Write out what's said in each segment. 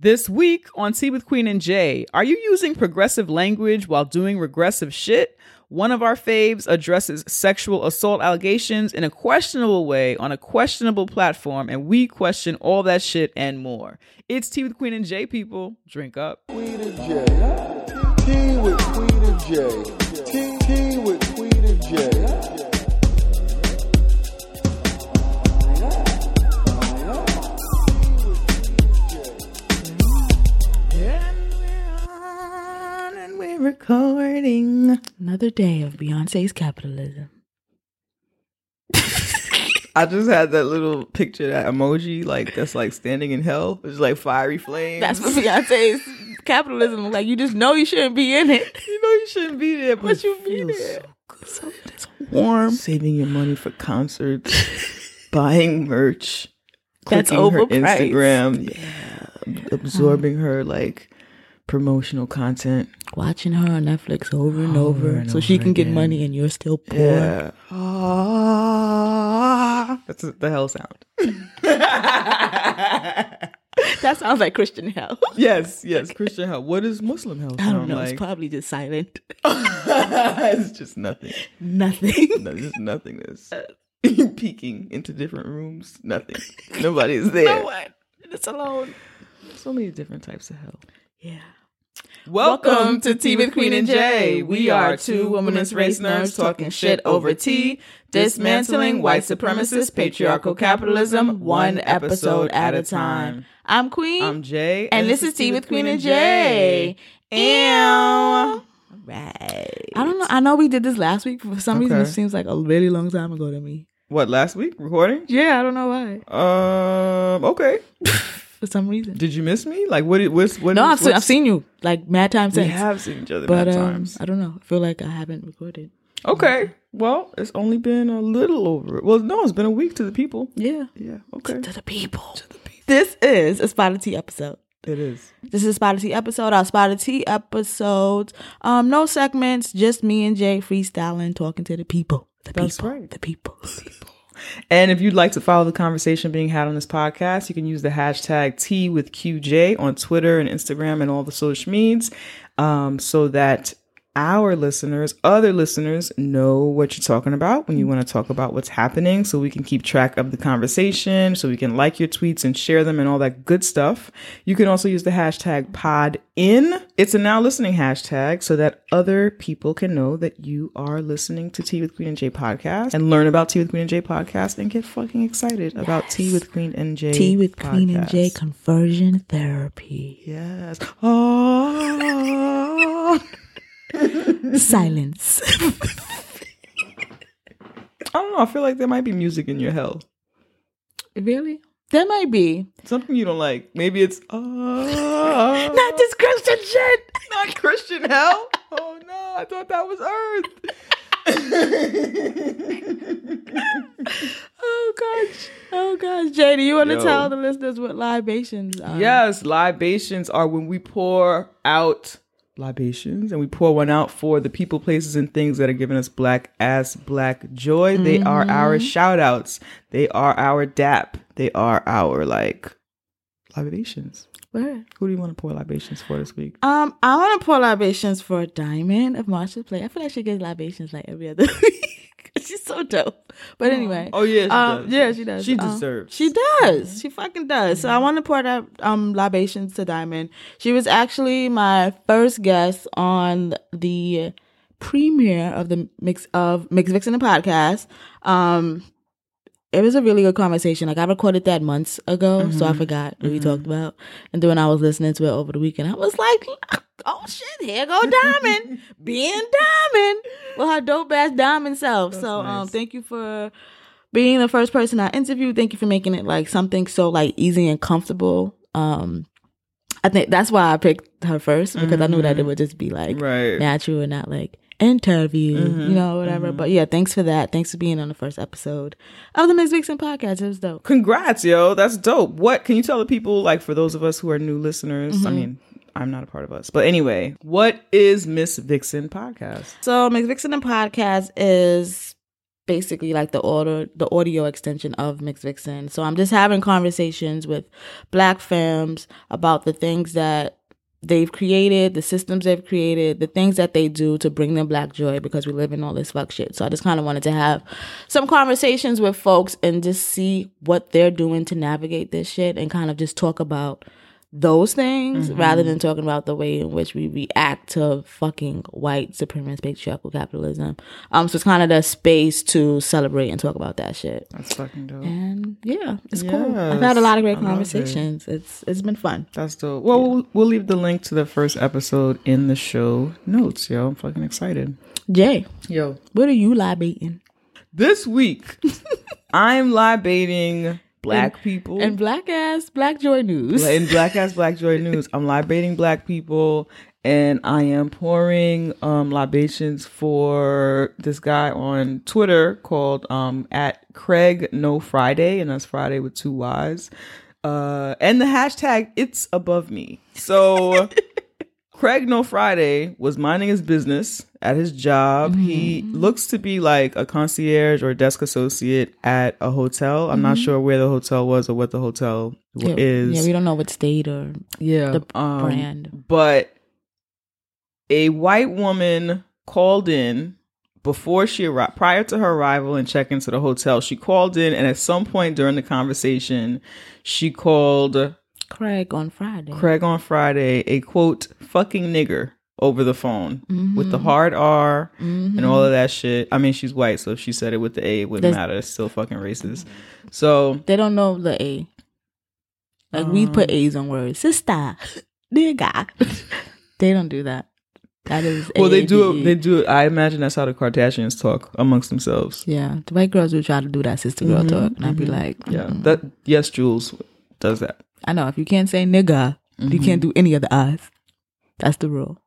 This week on Tea with Queen and Jay, are you using progressive language while doing regressive shit? One of our faves addresses sexual assault allegations in a questionable way on a questionable platform, and we question all that shit and more. It's Tea with Queen and Jay, people. Drink up. Queen and Jay. Tea with Queen and Jay. Tea, tea with Queen and Jay. We're recording. Another day of Beyonce's capitalism. I just had that little picture, that emoji, like that's like standing in hell. It's like fiery flames. That's what Beyonce's capitalism like. You just know you shouldn't be in it. you know you shouldn't be there, but, But you feel it be there. So good. So it's warm. Saving your money for concerts, buying merch. That's clicking her. Instagram, yeah, absorbing her like promotional content. Watching her on Netflix over and Over over, and so she over can get money and you're still poor. Yeah. Ah, that's the hell sound. That sounds like Christian hell. yes, yes. Christian hell. What is Muslim hell I don't know. like? It's probably just silent. it's just nothing. Nothing. No, just nothingness. Peeking into different rooms. Nothing. Nobody's there. no one. It's alone. So many different types of hell. Yeah. Welcome to Tea with Queen and Jay. We are two womanist race nerds talking shit over tea, dismantling white supremacist patriarchal capitalism one episode at a time. I'm Queen. I'm Jay, and this is Tea with Queen and Jay. Ew. Right. I don't know. I know we did this last week. For some reason, it seems like a really long time ago to me. What last week recording? Yeah, I don't know why. Um. Okay. For some reason. Did you miss me? Like what? What's what? no, I've seen, I've seen you like mad times We since. have seen each other but many um, times. I don't know. I feel like I haven't recorded. Okay. Well, it's only been a little over. Well, no, it's been a week to the people. Yeah. Yeah. Okay. To the people. To the people. This is a Spotted Tea episode. It is. This is a Spotted Tea episode. Our Spotted Tea episodes. Um, no segments, just me and Jay freestyling, talking to the people. The That's people. right. The people. And if you'd like to follow the conversation being had on this podcast, you can use the hashtag T with QJ on Twitter and Instagram and all the social medias um, so that our listeners, other listeners, know what you're talking about when you want to talk about what's happening so we can keep track of the conversation, so we can like your tweets and share them and all that good stuff. You can also use the hashtag PodIn. It's a now listening hashtag so that other people can know that you are listening to Tea with Queen and Jay podcast and learn about Tea with Queen and Jay podcast and get fucking excited about Tea with Queen and Jay. Tea with Queen and Jay conversion therapy. Yes. Oh. Silence. I don't know. I feel like there might be music in your hell. really? There might be. Something you don't like. Maybe it's uh, Not this Christian shit. not Christian hell. Oh no, I thought that was Earth. Oh gosh. Oh gosh. Jay, you want to tell the listeners what libations are? yes, libations are when we pour out libations and we pour one out for the people, places, and things that are giving us black ass black joy. They are our shout outs. They are our dap. They are our like libations. Word. Who do you want to pour libations for this week? Um, I want to pour libations for Diamond of Marsha's Plate. I feel like she gets libations like every other week. She's so dope. But anyway. Oh yeah, she Um, does. yeah, she does. She Um, deserves. She does. She fucking does. So I want to pour that um libations to Diamond. She was actually my first guest on the premiere of the mix of Mix Vixen the podcast. Um it was a really good conversation. Like I recorded that months ago, so I forgot what we talked about. And then when I was listening to it over the weekend, I was like, "Oh shit, here go Diamond, being Diamond with her dope ass Diamond self." so, um, thank you for being the first person I interviewed. Thank you for making it like something so like easy and comfortable. Um, I think that's why I picked her first because I knew that it would just be like Right. natural and not like interview, you mm-hmm. know, whatever. Mm-hmm. But yeah, thanks for that. Thanks for being on the first episode of the Miss Vixen podcast. It was dope. Congrats, yo. That's dope. What can you tell the people, like for those of us who are new listeners? I mm-hmm. mean, I'm not a part of us. But anyway, what is Miss Vixen podcast? So Miss Vixen and podcast is basically like the audio the audio extension of Mix Vixen. So I'm just having conversations with black femmes about the things that they've created, the systems they've created, the things that they do to bring them black joy because we live in all this fuck shit. So I just kind of wanted to have some conversations with folks and just see what they're doing to navigate this shit and kind of just talk about those things rather than talking about the way in which we react to fucking white supremacist patriarchal capitalism. Um, so it's kind of the space to celebrate and talk about that shit. That's fucking dope. And yeah, it's cool. I've had a lot of great I love it. conversations. It's it's been fun. That's dope. Well, we'll, we'll leave the link to the first episode in the show notes, yo. I'm fucking excited. Jay, Yo, what are you libating? this week I'm libating black people And black ass black joy news. in Black Ass Black Joy News. I'm libating black people and I am pouring um libations for this guy on Twitter called um at Craig No Friday, and that's Friday with two Y's. Uh and the hashtag it's above me. So Craig No Friday was minding his business at his job. He looks to be like a concierge or desk associate at a hotel. I'm not sure where the hotel was or what the hotel yeah, is. yeah, we don't know what state or Yeah, the um, brand. But a white woman called in before she arrived, prior to her arrival and check into the hotel. She called in, and at some point during the conversation, she called Craig on Friday. Craig on Friday a quote fucking nigger over the phone with the hard R and all of that shit. I mean, she's white, so if she said it with the A, it wouldn't Does- matter. It's still fucking racist. So They don't know the A. Like we Um, put A's on words. Sister, nigga. they don't do that. That is. well, they do it. They do it. I imagine that's how the Kardashians talk amongst themselves. Yeah, the white girls would try to do that sister girl talk, and I'd be like, Mm-hmm, Yeah, mm. that yes, Jules does that. I know if you can't say nigga, you Mm-hmm. can't do any of the I's. That's the rule.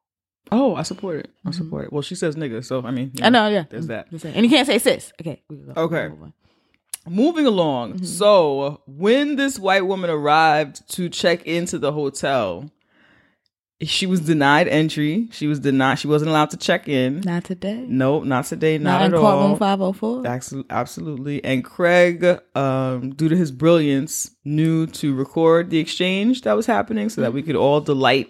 Oh, I support it. I support it. Well, she says nigga, so I mean, you Mm-hmm. I know, yeah. There's that. And you can't say sis. Okay. we can go. Okay. Moving along. Mm-hmm. So, when this white woman arrived to check into the hotel, she was denied entry. She was denied. She wasn't allowed to check in. Not today. Nope, not today. Not, Not, in at courtroom all. five hundred four. Absol- Absolutely. And Craig, um, due to his brilliance, knew to record the exchange that was happening so that we could all delight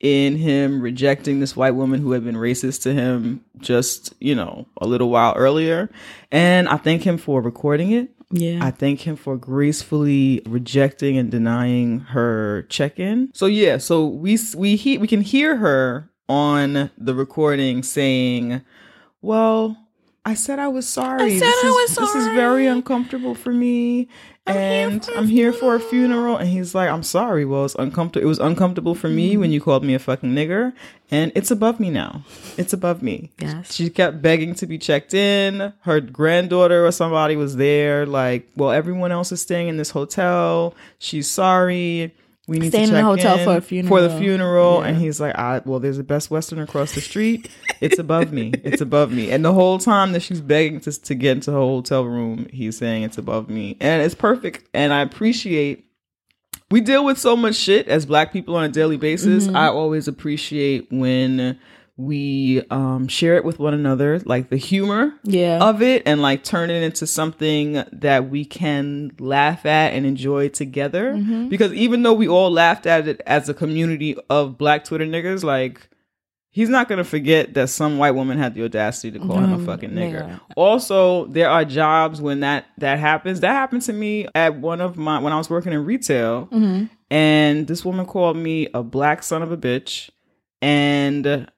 in him rejecting this white woman who had been racist to him just, you know, a little while earlier. And I thank him for recording it. Yeah. I thank him for gracefully rejecting and denying her check-in. So yeah, so we we he, we can hear her on the recording saying, "Well, I said I was sorry. I said this I is, was This is very uncomfortable for me, I'm and a I'm here for a funeral." And he's like, "I'm sorry. Well, it's uncomfortable. It was uncomfortable for me when mm-hmm. you called me a fucking nigger, and it's above me now. It's above me." Yes. She kept begging to be checked in. Her granddaughter or somebody was there, like, well, everyone else is staying in this hotel. She's sorry. We need Staying to in check the hotel in for a funeral For the funeral. funeral. Yeah. And he's like, I well, there's a Best Western across the street. It's above me. It's above me. And the whole time that she's begging to, to get into her hotel room, he's saying it's above me. And it's perfect. And I appreciate we deal with so much shit as black people on a daily basis. Mm-hmm. I always appreciate when we um share it with one another, like the humor Yeah. of it and like turn it into something that we can laugh at and enjoy together. Mm-hmm. Because even though we all laughed at it as a community of black Twitter niggas, like he's not gonna forget that some white woman had the audacity to call him a Mm, fucking nigger. nigger. Also, there are jobs when that that happens. That happened to me at one of my when I was working in retail, Mm-hmm. and this woman called me a black son of a bitch, and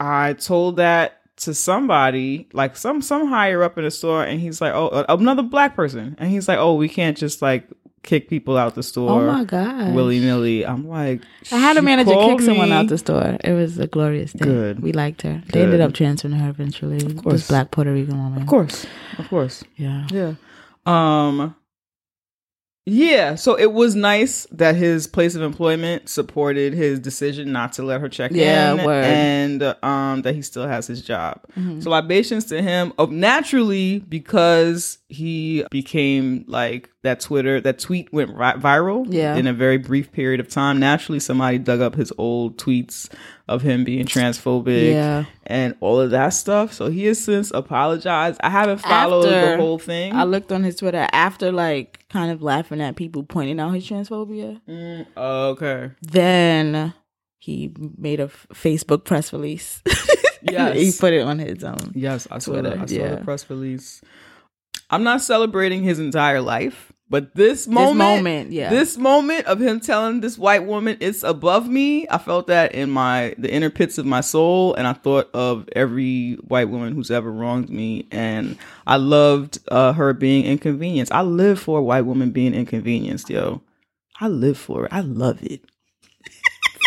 I told that to somebody, like some some higher up in the store, and he's like, "Oh, another black person," and he's like, "Oh, we can't just like kick people out the store." Oh my god. Willy nilly. I'm like, I had a "She manager kick someone out the store. It was a glorious day. Good. We liked her. They ended up transferring her eventually. Of course. This black Puerto Rican woman. Of course, of course. Yeah. Yeah. Um yeah, so it was nice that his place of employment supported his decision not to let her check Yeah, in word. and um that he still has his job. Mm-hmm. So libations to him of naturally because he became like that Twitter that tweet went ri- viral Yeah. in a very brief period of time. Naturally, somebody dug up his old tweets of him being transphobic Yeah. and all of that stuff. So he has since apologized. I haven't followed the whole thing. I looked on his Twitter after like kind of laughing at people pointing out his transphobia. Mm, okay. Then he made a f- Facebook press release. Yes. he put it on his own. Yes, I saw Twitter, the, I saw yeah. the press release. I'm not celebrating his entire life, but this moment, moment, yeah. this moment of him telling this white woman it's above me, I felt that in my the inner pits of my soul, and I thought of every white woman who's ever wronged me, and I loved uh, her being inconvenienced. I live for a white woman being inconvenienced, yo. I live for it. I love it.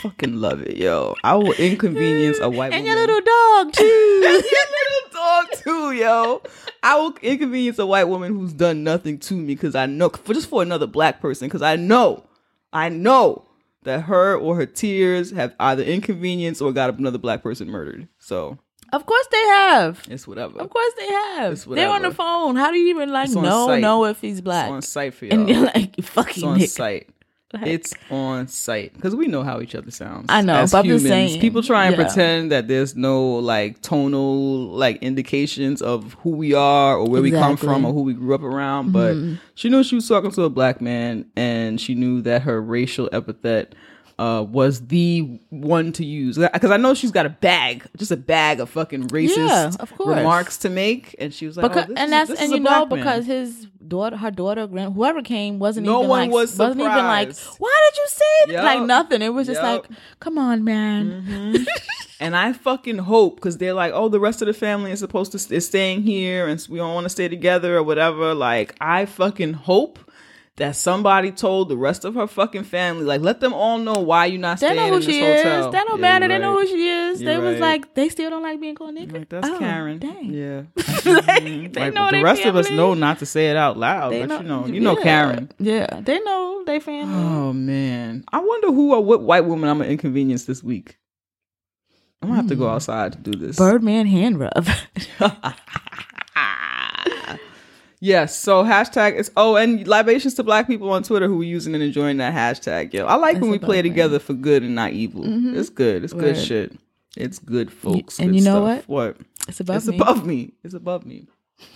Fucking love it, yo. I will inconvenience a white woman. And woman. your little dog too. your little dog too, yo. I will inconvenience a white woman who's done nothing to me because I know for just for another black person because I know, I know that her or her tears have either inconvenienced or got another black person murdered. So of course they have. it's whatever. Of course they have. It's They're on the phone. How do you even like It's on know know if he's black? It's on site for y'all. and you're like it's fucking on Nick. site. It's on site because we know how each other sounds. I know, As but I'm just saying, people try and yeah. pretend that there's no like tonal like indications of who we are or where we come Mm-hmm. from or who we grew up around. But she knew she was talking to a black man, and she knew that her racial epithet uh, was the one to use because I know she's got a bag, just a bag of fucking racist Yeah, of remarks to make, and she was like, Because, oh, this and is- that's and you know man. because his daughter, her daughter, grand, whoever came wasn't No even one like was wasn't even like, why did you say that? Yup. Like nothing. It was just. Mm-hmm. like, come on, man. And I fucking hope because they're like, oh, the rest of the family is supposed to is staying here, and we don't want to stay together or whatever. Like, I fucking hope that somebody told the rest of her fucking family, like, let them all know why you're not They staying know in who this she hotel. is. That don't Yeah, matter. you're They know who she is. You're they was like, they still don't like being called nigga. Like, that's Oh, Karen. Dang. Yeah. they Like, know the they rest of us know not to say it out loud, They but you know, you know. Karen. Yeah, they know they family. Oh man, I wonder who or what white woman I'm gonna inconvenience this week. I'm gonna have to Hmm. go outside to do this. Birdman hand rub. Yes. So hashtag is oh, and libations to black people on Twitter who were using and enjoying that hashtag. Yo, I like when we play together for good and not evil. Mm-hmm. It's good. It's good shit. It's good, folks. and Good you know stuff. What? it's above It's me. above me. It's above me.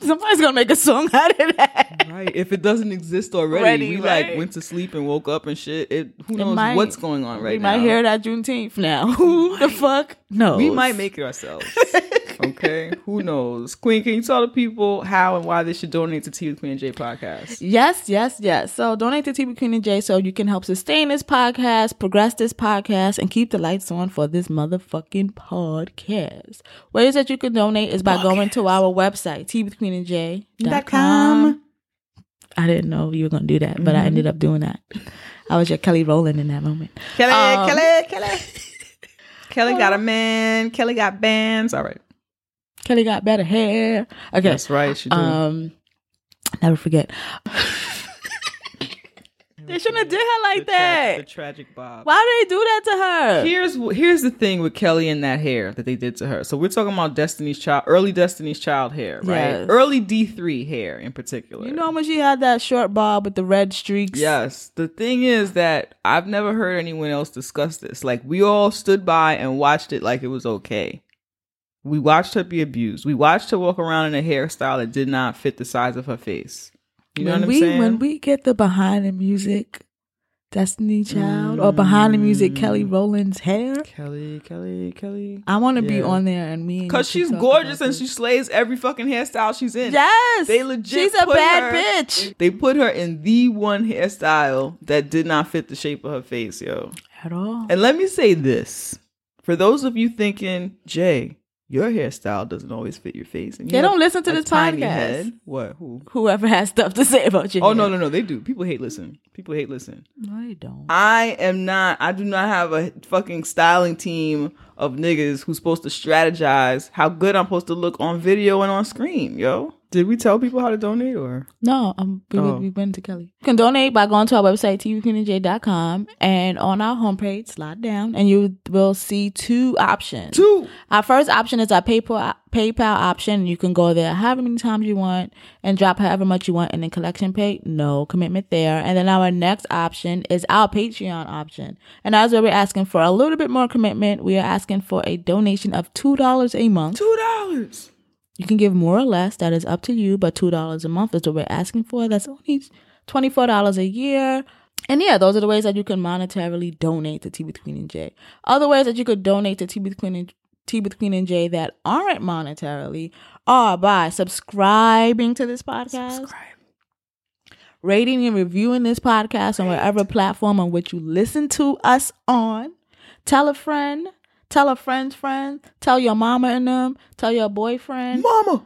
Somebody's gonna make a song out of that. Right. If it doesn't exist already, Ready, we like went to sleep and woke up and shit. It who It knows might- what's going on right we now. might hear it at Juneteenth now. Who the fuck knows? We might make it ourselves. okay. Who knows? Queen, can you tell the people how and why they should donate to Tea with Queen and J podcast? Yes, yes, yes. So donate to TV Queen and J so you can help sustain this podcast, progress this podcast, and keep the lights on for this motherfucking podcast. Ways that you can donate is by going to our website, tvqueenandj.com. I didn't know you were gonna do that, but I ended up doing that. I was your Kelly Rowland in that moment. Kelly, Um, Kelly, Kelly. Kelly got a man. Kelly got bands. All right. Kelly got better hair. Okay. That's right. She do. Um never forget. They shouldn't have did her like the, tra- that. the tragic Bob. Why did they do that to her? Here's here's the thing with Kelly and that hair that they did to her. So we're talking about Destiny's Child, early Destiny's Child hair, right? Yes. Early D three hair in particular. You know when she had that short bob with the red streaks? Yes. The thing is that I've never heard anyone else discuss this. Like we all stood by and watched it like it was okay. We watched her be abused. We watched her walk around in a hairstyle that did not fit the size of her face. You know when what I'm we saying? when we get the behind the music Destiny Child or behind the music Mm. Kelly Rowland's hair, Kelly, Kelly, Kelly. I want to be on there and me Cause she's gorgeous and she slays every fucking hairstyle she's in. yes, They legit. She's a bad her- bitch They put her in the one hairstyle that did not fit the shape of her face, yo. at all. And let me say this: for those of you thinking, Jay, your hairstyle doesn't always fit your face, and you They don't listen to this podcast. head. What? Who? Whoever has stuff to say about you. Oh no, no, no! They do. People hate listen. People hate listen. no, they don't. I am not. I do not have a fucking styling team of niggas who's supposed to strategize how good I'm supposed to look on video and on screen, yo. Did we tell people how to donate or? No, um, we, Oh. we went to Kelly. You can donate by going to our website, tvqueenandj.com, and on our homepage, slide down, and you will see two options. Two. Our first option is our PayPal PayPal option. You can go there however many times you want and drop however much you want, and then collection pay, no commitment there. And then our next option is our Patreon option, and as we're asking for a little bit more commitment, we are asking for a donation of two dollars a month. Two dollars. You can give more or less. That is up to you. But two dollars a month is what we're asking for. That's only twenty four dollars a year. And yeah, those are the ways that you can monetarily donate to Tea with Queen and J. Other ways that you could donate to Tea with Queen and Tea with Queen and J that aren't monetarily are by subscribing to this podcast, Subscribe. rating and reviewing this podcast on whatever platform on which you listen to us on. Tell a friend, tell a friend's friend, tell your mama and them, tell your boyfriend. Mama.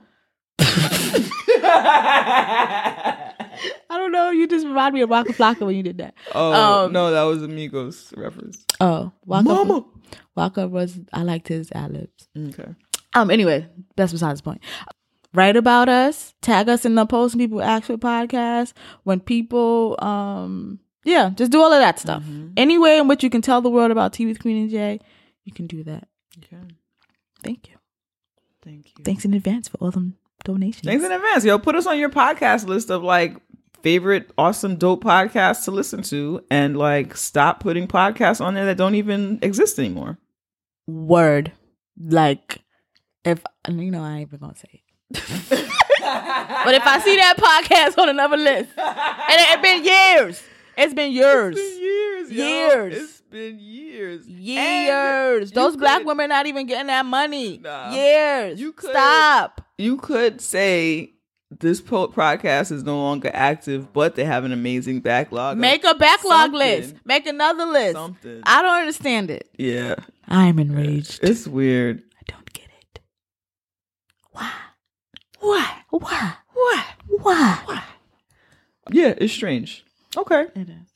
I don't know. You just reminded me of Waka Flocka when you did that. Oh Um, no, that was a Migos reference. Oh, Waka. Mama. Waka was. I liked his ad libs. Okay. Um. Anyway, that's besides the point. Write about us. Tag us in the post. When people ask for podcasts. When people. Um. Yeah. Just do all of that stuff. Any way in which you can tell the world about Tea with Queen and Jay, you can do that. Okay. Thank you. Thank you. Thanks in advance for all them donations. Thanks in advance. Yo, put us on your podcast list of like favorite awesome dope podcasts to listen to and like stop putting podcasts on there that don't even exist anymore. Word. Like, if you know, I ain't even gonna say it. but if I see that podcast on another list, and it, it been years, it's been years, It's been years, yo. Years. It's been years. years. And Those black women not even getting that money. Nah. Years. You could- stop. You could say this po- podcast is no longer active, but they have an amazing backlog. Make a backlog something. list. Make another list. Something. I don't understand it. Yeah, I'm enraged. it's weird. I don't get it. Why? Why? Why? Why? Why? Why? Yeah, it's strange. Okay. It is.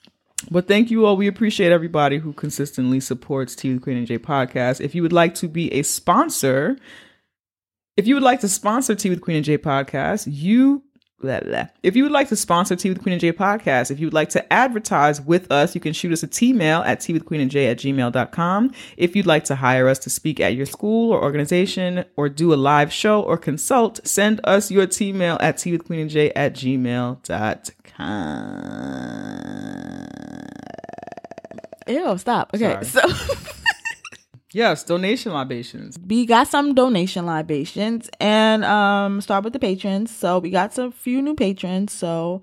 But thank you all. We appreciate everybody who consistently supports Tea with Queen and J podcast. If you would like to be a sponsor, if you would like to sponsor Tea with Queen and J podcast, you blah, blah. if you would like to sponsor Tea with Queen and Jay podcast, if you would like to advertise with us, you can shoot us a T-mail at tea with queen and J at gmail.com. If you'd like to hire us to speak at your school or organization or do a live show or consult, send us your T-mail at tea with queen and J at gmail.com. Ew, stop. Okay. Sorry. So Yes, donation libations. we got some donation libations and um start with the patrons. So we got some few new patrons. So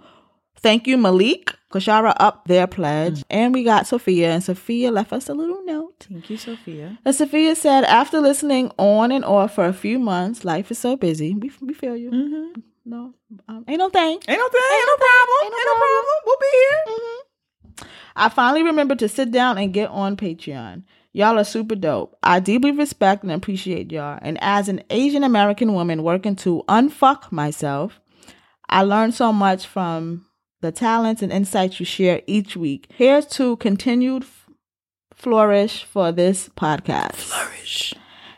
thank you, Malik. Koshara up their pledge. And we got Sophia. And Sophia left us a little note. Thank you, Sophia. And Sophia said, after listening on and off for a few months, life is so busy. We, we feel you. Mm-hmm. No, um, ain't no thing. Ain't no thing, ain't no problem, Ain't no ain't no problem. We'll be here. I finally remembered to sit down and get on Patreon. Y'all are super dope. I deeply respect and appreciate y'all. And as an Asian American woman working to unfuck myself, I learned so much from the talents and insights you share each week. Here's to continued f- flourish for this podcast. Flourish.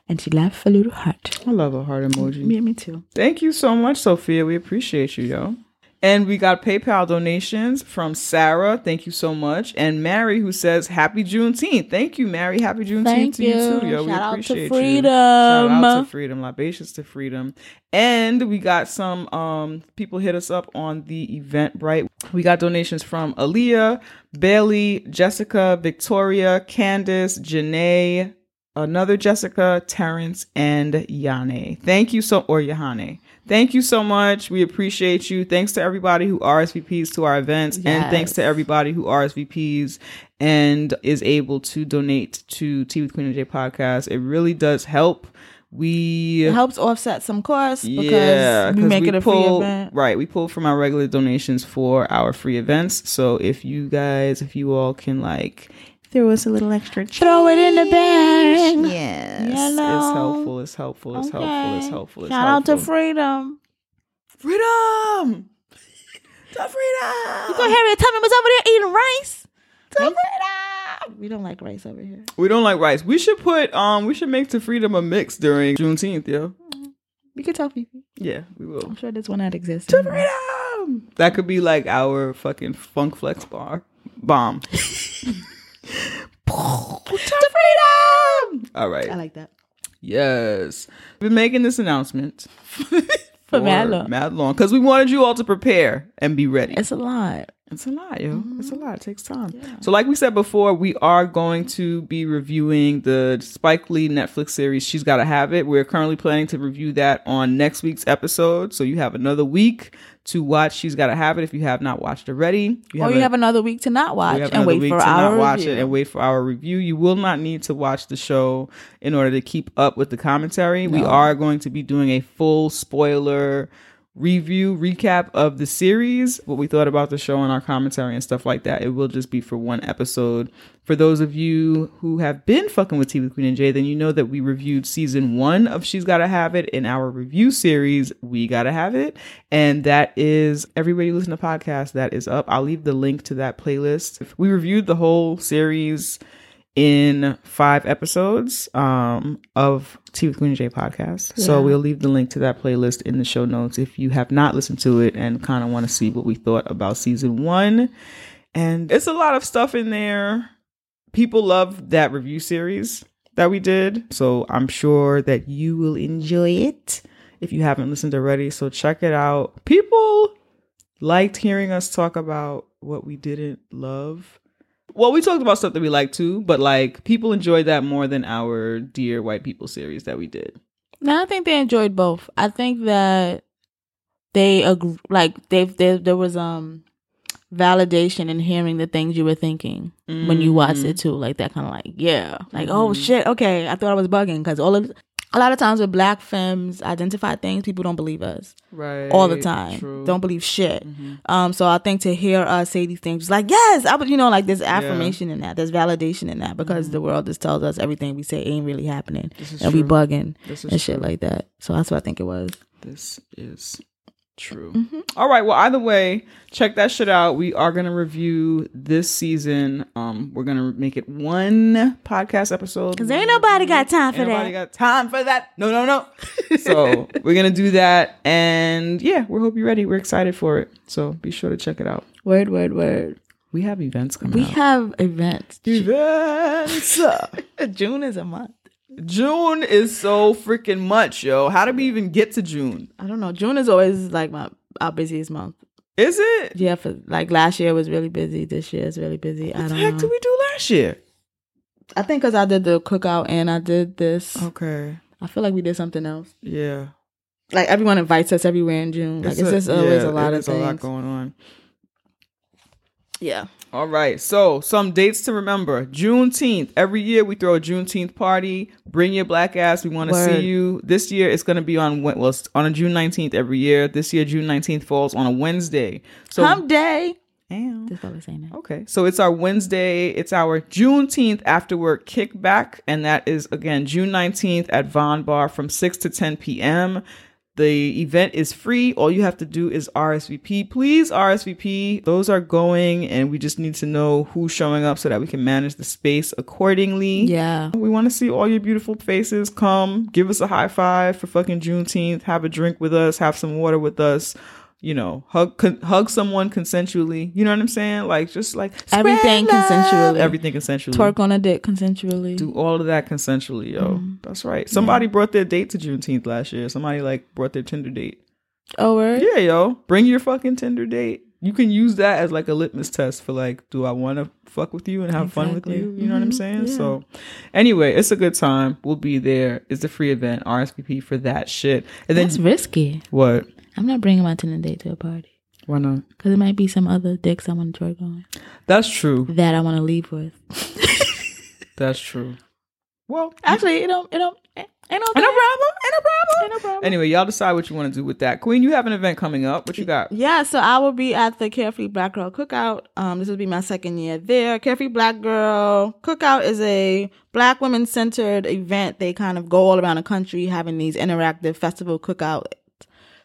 And she left a little heart. I love a heart emoji. Me, me too. Thank you so much, Sophia. We appreciate you, yo. And we got PayPal donations from Sarah. Thank you so much. And Mary, who says Happy Juneteenth. Thank you, Mary. Happy Juneteenth Thank to you. you. too, yo. we Shout out to appreciate you. freedom. Shout out to freedom. Libations to freedom. And we got some um people hit us up on the event. Eventbrite. We got donations from Aaliyah, Bailey, Jessica, Victoria, Candace, Janae, another Jessica, Terrence, and Yane. Thank you so or Yahane. Thank you so much. We appreciate you. Thanks to everybody who RSVPs to our events, and thanks to everybody who RSVPs and is able to donate to Tea with Queen and Jay podcast. It really does help. We It helps offset some costs because yeah, we make it a free event. Right, we pull from our regular donations for our free events. So if you guys, if you all can like throw us a little extra, Throw it in the bag. Yes, You it's know. helpful. It's helpful. It's helpful. It's Okay. helpful. It's Shout out to. Freedom. freedom. To freedom. You go Harriet Tubman was over there eating rice. To freedom. We don't like rice over here. We don't like rice. We should put um. We should make to freedom a mix during Juneteenth, yo. You can tell Fifi. Yeah, we will. I'm sure this one that exists. To freedom. That could be like our fucking funk flex bar bomb. to freedom. All right. I like that. Yes. We've been making this announcement For mad long. Mad long. Because we wanted you all to prepare and be ready. It's a lot. It's a lot, yo. It's a Mm-hmm. lot. It takes time. So, like we said before, we are going to be reviewing the Spike Lee Netflix series, She's Gotta Have It. We're currently planning to review that on next week's episode. So, you have another week to watch She's Gotta Have It if you have not watched already. or you a- have another week to not watch we have and another wait week for to our not watch review. it and wait for our review. You will not need to watch the show in order to keep up with the commentary. We are going to be doing a full spoiler review recap of the series, what we thought about the show and our commentary and stuff like that. It will just be for one episode. For those of you who have been fucking with Tea with Queen and Jay, then you know that we reviewed season one of She's Gotta Have It in our review series, We Gotta Have It. And that is you listen to podcasts, that is up. I'll leave the link to that playlist. We reviewed the whole series in five episodes um, of Tea with Queen J podcast. So we'll leave the link to that playlist in the show notes if you have not listened to it and kind of want to see what we thought about season one. And it's a lot of stuff in there. People love that review series that we did. So I'm sure that you will enjoy it if you haven't listened already. So check it out. People liked hearing us talk about what we didn't love. Well, we talked about stuff that we like too, but like people enjoyed that more than our Dear White People series that we did. No, I think they enjoyed both. I think that they agree, like they they there was um validation in hearing the things you were thinking when you watched it too. Like that kind of like yeah, like oh shit, okay, I thought I was bugging because all of a lot of times with black femmes identify things people don't believe us Right. all the time. True. Don't believe shit. Um, so I think to hear us say these things, like yes, I would, you know, like there's Yeah. affirmation in that, there's validation in that because the world just tells us everything we say ain't really happening, is and we bugging and shit true. like that. So that's what I think it was. This is true. Mm-hmm. All right. Well, either way, check that shit out. We are gonna review this season. Um, we're gonna make it one podcast episode. Cause ain't nobody got time for Ain't nobody got time for that. No, no, no. so we're gonna do that, and yeah, we hope you're ready. We're excited for it. So be sure to check it out. Word, word, word. We have events coming. We up. have events. events. June is a month. June is so freaking much, yo. How did we even get to June? I don't know. June is always like my our busiest month. Is it? Yeah, for like last year was really busy. This year is really busy. I What the don't heck know. did we do last year? I think because I did the cookout and I did this. Okay. I feel like we did something else. Yeah. Like everyone invites us everywhere in June. Like it's, a- just always yeah, a lot of is a things. lot going on. yeah. All right. So, some dates to remember. Juneteenth. Every year we throw a Juneteenth party. Bring your black ass. We want to see you. This year it's going to be on Wed- well, it's on a June 19th every year. This year June 19th falls on a Wednesday. So Hump day. Damn. That's all I'm saying. That. Okay, so it's our Wednesday. It's our Juneteenth after work kickback, and that is again June nineteenth at Von Bar from six to ten p.m. The event is free. All you have to do is RSVP. Please RSVP. Those are going, and we just need to know who's showing up so that we can manage the space accordingly. Yeah. We want to see all your beautiful faces. Come, give us a high five for fucking Juneteenth. Have a drink with us. Have some water with us. You know, hug con- hug someone consensually. You know what I'm saying? Like just like Everything love. consensually. Everything consensually. Twerk on a dick consensually. Do all of that consensually, yo. Mm-hmm. That's right. Somebody brought their date to Juneteenth last year. Somebody like brought their Tinder date. oh, word? Yeah, yo. Bring your fucking Tinder date. You can use that as like a litmus test for like, do I want to fuck with you and have fun with Exactly. you? You know what I'm Mhm. saying? Yeah. So, anyway, it's a good time. We'll be there. It's a free event. RSVP for that shit. And then That's risky. what? I'm not bringing my Tinder date to a party. Why not? Because it might be some other dicks I want to twerk on That's true. that I want to leave with. That's true. Well, Actually, it don't, it don't, ain't no, ain't no problem. Ain't no problem. Ain't no problem. Anyway, y'all decide what you want to do with that. Queen, you have an event coming up. What you got? Yeah, so I will be at the Carefree Black Girl Cookout. Um, this will be my second year there. Carefree Black Girl Cookout is a black women centered event. They kind of go all around the country having these interactive festival cookout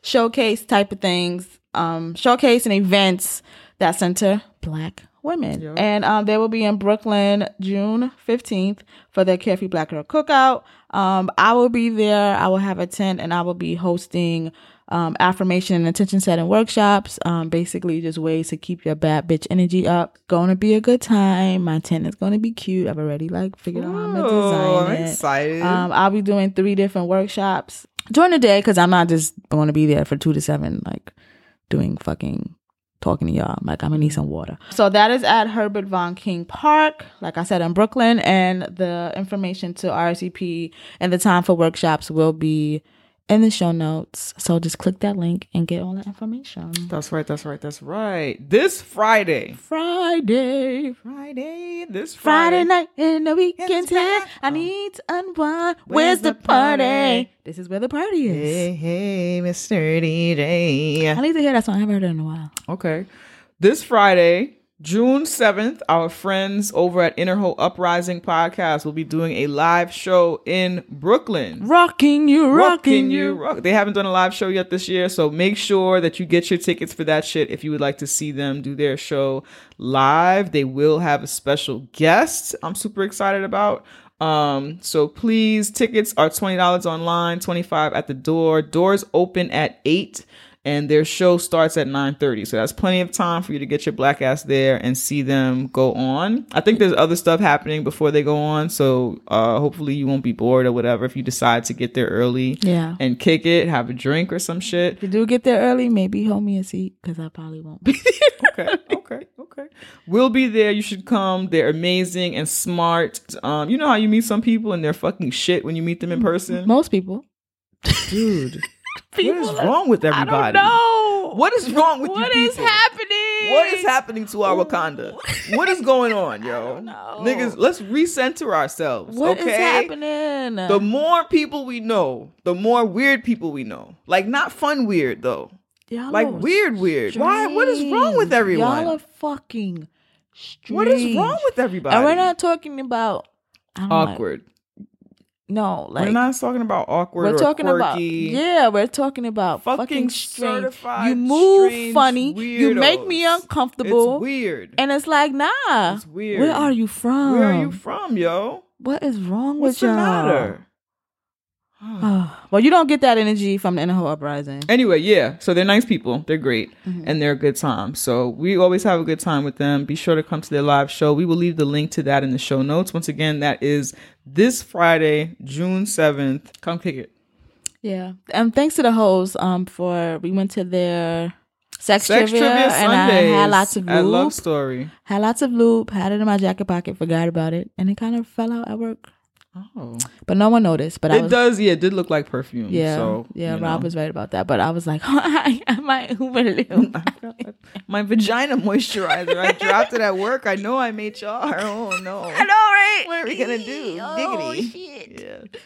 showcase type of things. Um, showcase and events that center black women. Yeah. And um, they will be in Brooklyn June 15th for their Carefree Black Girl Cookout. Um, I will be there. I will have a tent and I will be hosting um, affirmation and attention setting workshops. Um, basically, just ways to keep your bad bitch energy up. Going to be a good time. My tent is going to be cute. I've already like figured out how I'm gonna Ooh, design I'm it. excited. Um, I'll be doing three different workshops during the day because I'm not just going to be there for two to seven, like doing fucking talking to y'all. Like I'm gonna need mm-hmm. some water. So that is at Herbert Von King Park, like I said in Brooklyn, and the information to RSVP and the time for workshops will be in the show notes. So just click that link and get all the information. that's right. That's right. That's right. This Friday. Friday. Friday. This Friday Friday. night in the weekend time. I need to unwind. Where's Where's the the party? party? This is where the party is. Hey, hey, Mr. DJ. I need to hear that song. I haven't heard it in a while. Okay. This Friday, June 7th, our friends over at Inner Uprising Podcast will be doing a live show in Brooklyn. Rocking you, rocking, Rocking you. Rock. They haven't done a live show yet this year, so make sure that you get your tickets for that shit if you would like to see them do their show live. They will have a special guest. I'm super excited about. Um, so please, tickets are twenty dollars online, twenty five at the door. Doors open at eight, and their show starts at nine thirty. So that's plenty of time for you to get your black ass there and see them go on. I think there's other stuff happening before they go on, so uh, hopefully you won't be bored or whatever if you decide to get there early Yeah. and kick it, have a drink or some shit. If you do get there early, maybe hold me a seat because I probably won't be there. okay, okay, okay. We'll be there. You should come. They're amazing and smart. Um, you know how you meet some people and they're fucking shit when you meet them in person, Most people. dude. people what is wrong with I everybody? don't know. What is wrong with What you is people? happening? What is happening to our Wakanda? What is going on, yo? Niggas, let's recenter ourselves. What is okay? happening? The more people we know, the more weird people we know. Like not fun weird though. Y'all Like weird weird. Why? What is wrong with strange. everyone? Y'all are fucking strange. what is wrong with everybody? And we're not talking about I don't like- awkward. No, like we're not talking about awkward. we're or talking about quirky. yeah, we're talking about Fucking fucking, strange. certified You move strange funny. You make me uncomfortable. It's weird. And it's like, nah. It's weird. Where are you from? Where are you from, yo? What is wrong What's with the y'all? matter? Well, you don't get that energy from the Inner Hope Uprising. Anyway, yeah. So they're nice people. They're great. Mm-hmm. And they're a good time. So we always have a good time with them. Be sure to come to their live show. We will leave the link to that in the show notes. Once again, that is this Friday, June 7th. Come kick it. Yeah. And thanks to the hosts um for we went to their sex, Sex trivia, Trivia and Sundays I had lots of at Love. Story. Had lots of loop, had it in my jacket pocket, forgot about it, and it kind of fell out at work. Oh. But no one noticed. But I It was does, yeah, it did look like perfume. yeah, So, yeah. Rob know. was right about that. But I was like, I might Uber. My vagina moisturizer. I dropped it at work. I know I made y'all. Oh no. I know, right? What are we gonna do? Oh, Diggity. shit. Yeah.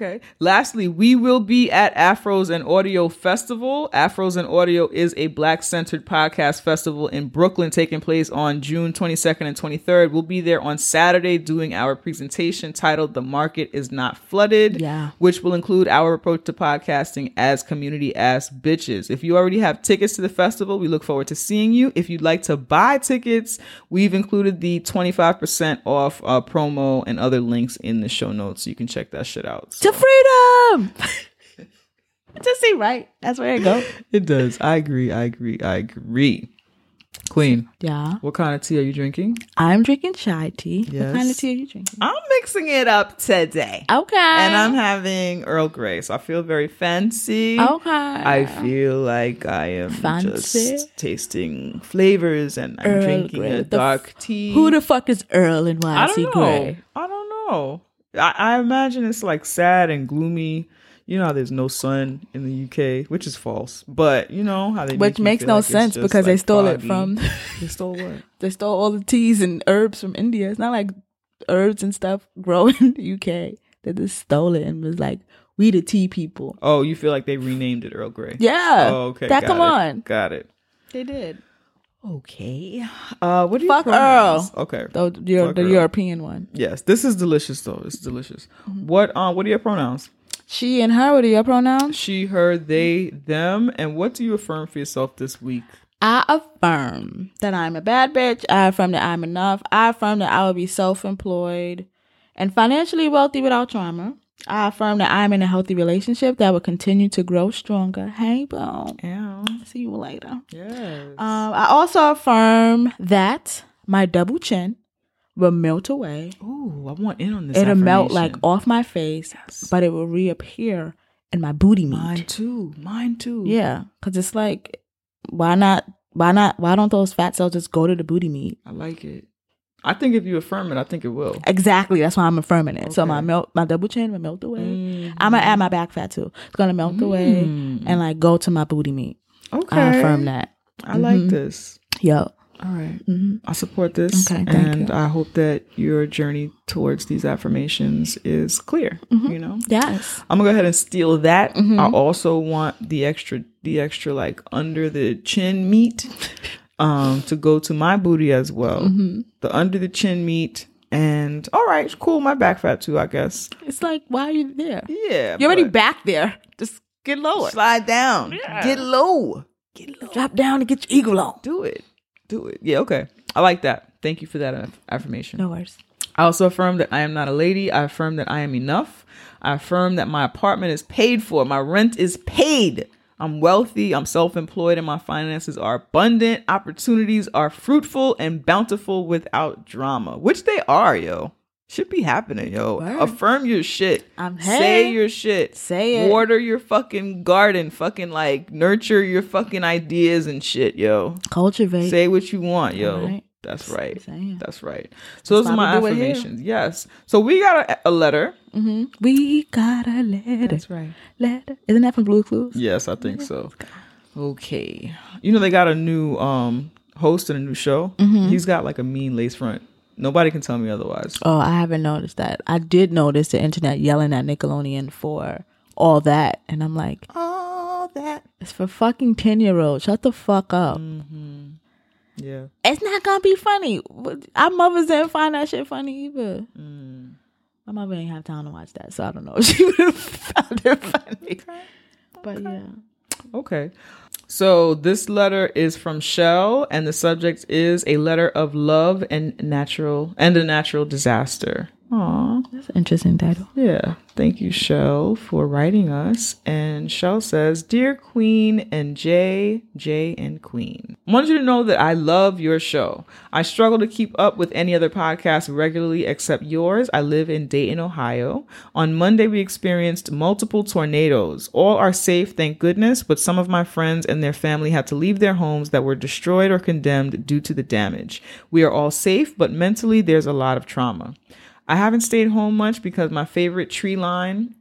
Okay. Lastly, we will be at Afros and Audio Festival. Afros and Audio is a black centered podcast festival in Brooklyn taking place on June 22nd and 23rd. We'll be there on Saturday doing our presentation titled The Market is Not Flooded, Yeah. which will include our approach to podcasting as community ass bitches. If you already have tickets to the festival, we look forward to seeing you. If you'd like to buy tickets, we've included the 25% off uh, promo and other links in the show notes. So you can check that shit out. So- To freedom. It just see right. That's where it go. It does. I agree. I agree. I agree. Queen, Yeah. what kind of tea are you drinking? I'm drinking chai tea. What kind of tea are you drinking? I'm mixing it up today. Okay. And I'm having Earl Grey, so I feel very fancy. okay. I feel like I am Fancy. just tasting flavors and I'm Earl drinking Grey. a dark f- tea. Who the fuck is Earl and why I is he know. gray? I don't know. I, I imagine it's like sad and gloomy. You know how there's no sun in the UK, which is false. But you know how they Which make makes no like sense just, because they like, stole it from They stole what? they stole all the teas and herbs from India. It's not like herbs and stuff grow in the UK. They just stole it and was like, we the tea people. Oh, you feel like they renamed it Earl Grey? Yeah. Oh, okay. That got come it. on. Got it. They did. Okay. Uh, what do you Fuck pronouns? Earl. Okay. The, the, Fuck the European one. Yes, this is delicious though. It's delicious. Mm-hmm. What um what are your pronouns? She and her, what are your pronouns? She, her, they, them, and what do you affirm for yourself this week? I affirm that I'm a bad bitch. I affirm that I'm enough. I affirm that I will be self employed and financially wealthy without trauma. I affirm that I'm in a healthy relationship that will continue to grow stronger. Hey, boom. Yeah. See you later. Yes. Um, I also affirm that my double chin will melt away. Ooh, I want in on this. It'll melt like off my face, Yes. but it will reappear in my booty meat. Mine too. Mine too. Yeah, because it's like, why not? Why not? Why don't those fat cells just go to the booty meat? I like it. I think if you affirm it, I think it will. Exactly. That's why I'm affirming it. So my melt, my double chin will melt away. Mm. I'm gonna add my back fat too. It's gonna melt away Mm. and like go to my booty meat. Okay. I affirm that. I like Mhm. this. Yo. All right. hmm I support this. Okay, thank and you. I hope that your journey towards these affirmations is clear. Mm-hmm. You know? Yes. I'm gonna go ahead and steal that. I also want the extra the extra like under the chin meat um to go to my booty as well. hmm The under the chin meat and all right, cool, my back fat too, I guess. It's like, why are you there? Yeah. You're already back there. Just get lower. slide down. Yeah. Get low. Get low. Drop down and get your eagle on. Do it. Do it. Yeah, okay. I like that. Thank you for that affirmation. No worries. I also affirm that I am not a lady. I affirm that I am enough. I affirm that my apartment is paid for. My rent is paid. I'm wealthy. I'm self employed, and my finances are abundant. Opportunities are fruitful and bountiful without drama, which they are, yo. Should be happening, yo. Word. Affirm your shit. I'm hey, Say your shit. Say it. Water your fucking garden. Fucking like nurture your fucking ideas and shit, yo. Cultivate. Say what you want, yo. Right. That's right. That's right. So those are my we do it here. affirmations. Yes. So we got a, a letter. hmm We got a letter. That's right. Letter. Isn't that from Blue Clues? Yes, I think so. Okay. You know they got a new um host and a new show. Mm-hmm. He's got like a mean lace front. Nobody can tell me otherwise. Oh, I haven't noticed that. I did notice the internet yelling at Nickelodeon for all that, and I'm like, Oh, that. it's for fucking ten year olds. Shut the fuck up. Mm-hmm. Yeah. It's not gonna be funny. Our mothers didn't find that shit funny either. Mm. My mother ain't have time to watch that, so I don't know if she would have found it funny. But yeah. Okay. So this letter is from Shell, and the subject is a letter of love and natural and a natural disaster. Aww. That's an interesting title. Yeah. Thank you, Shell, for writing us. And Shell says, Dear Queen and Jay, Jay and Queen, I want you to know that I love your show. I struggle to keep up with any other podcast regularly except yours. I live in Dayton, Ohio. On Monday, we experienced multiple tornadoes. All are safe, thank goodness, but some of my friends and their family had to leave their homes that were destroyed or condemned due to the damage. We are all safe, but mentally, there's a lot of trauma. I haven't stayed home much because my favorite tree line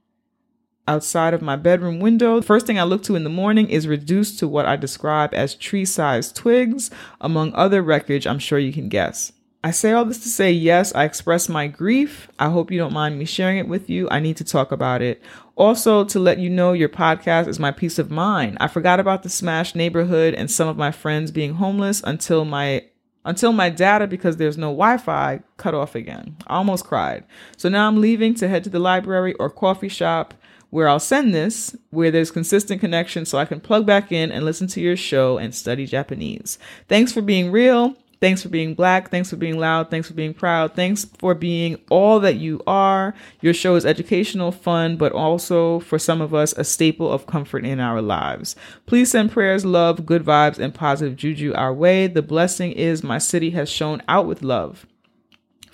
outside of my bedroom window, the first thing I look to in the morning is reduced to what I describe as tree sized twigs, among other wreckage I'm sure you can guess. I say all this to say, yes, I express my grief. I hope you don't mind me sharing it with you. I need to talk about it. Also, to let you know, your podcast is my peace of mind. I forgot about the smashed neighborhood and some of my friends being homeless until my until my data because there's no Wi-Fi cut off again. I almost cried. So now I'm leaving to head to the library or coffee shop where I'll send this, where there's consistent connection so I can plug back in and listen to your show and study Japanese. Thanks for being real. Thanks for being black. Thanks for being loud. Thanks for being proud. Thanks for being all that you are. Your show is educational, fun, but also for some of us, a staple of comfort in our lives. Please send prayers, love, good vibes, and positive juju our way. The blessing is my city has shown out with love.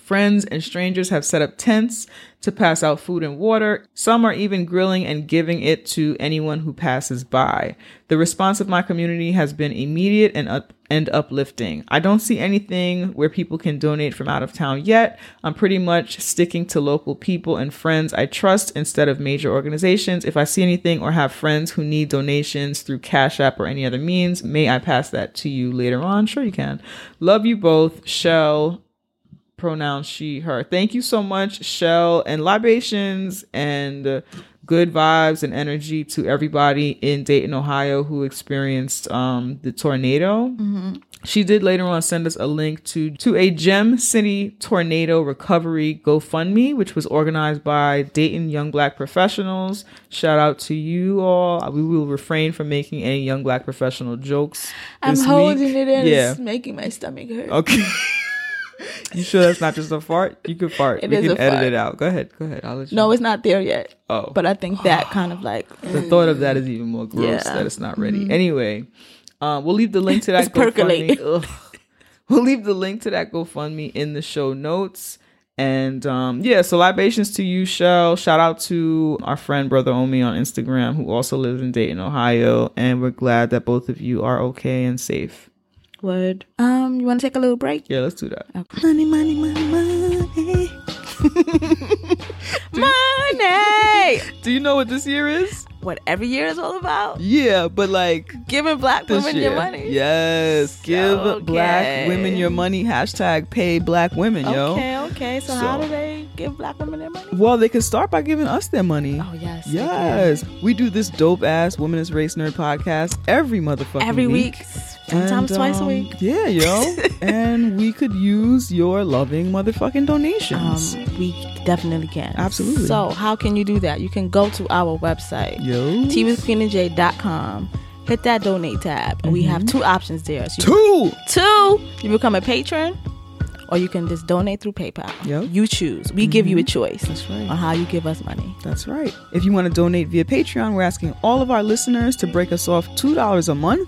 Friends and strangers have set up tents to pass out food and water. Some are even grilling and giving it to anyone who passes by. The response of my community has been immediate and up and uplifting. I don't see anything where people can donate from out of town yet. I'm pretty much sticking to local people and friends I trust instead of major organizations. If I see anything or have friends who need donations through Cash App or any other means, may I pass that to you later on? Sure you can. Love you both, Shell pronouns she her thank you so much shell and libations and uh, good vibes and energy to everybody in dayton ohio who experienced um the tornado She did later on send us a link to to a Gem City tornado recovery GoFundMe, which was organized by Dayton Young Black Professionals. Shout out to you all. We will refrain from making any young black professional jokes. I'm holding week. it in. Yeah. It's making my stomach hurt. Okay. you sure that's not just a fart? You could fart. It we can edit fart. it out. Go ahead. Go ahead. I'll let you. No, it's not there yet. Oh. But I think that kind of like the thought of that is even more gross Yeah. Mm-hmm. that it's not ready. Anyway, um, we'll leave the link to that. GoFundMe. We'll leave the link to that GoFundMe in the show notes. And um, yeah, so libations to you, Shell. Shout out to our friend Brother Omi on Instagram, who also lives in Dayton, Ohio. And we're glad that both of you are okay and safe. Word. Um, you want to take a little break? Yeah, let's do that. Money, money, money, money. money. Do you know what this year is? What every year is all about? Yeah, but like Giving black women year. your money. Yes, give Okay. black women your money. Hashtag pay black women, yo. Okay, okay. So, how do they give black women their money? Well, they can start by giving us their money. Oh yes. Yes, we do this dope ass Women's Race Nerd podcast every motherfucking Every week. Sometimes And, twice a um, week. Yeah, yo. and we could use your loving motherfucking Um, donations. we definitely can. Absolutely. So how can you do that? You can go to our website, teawithqueenandj.com, hit that donate tab, and we have two options there. So Two. two, you become a patron, or you can just donate through PayPal. Yep. You choose. We give you a choice That's right. on how you give us money. That's right. If you want to donate via Patreon, we're asking all of our listeners to break us off $2 a month.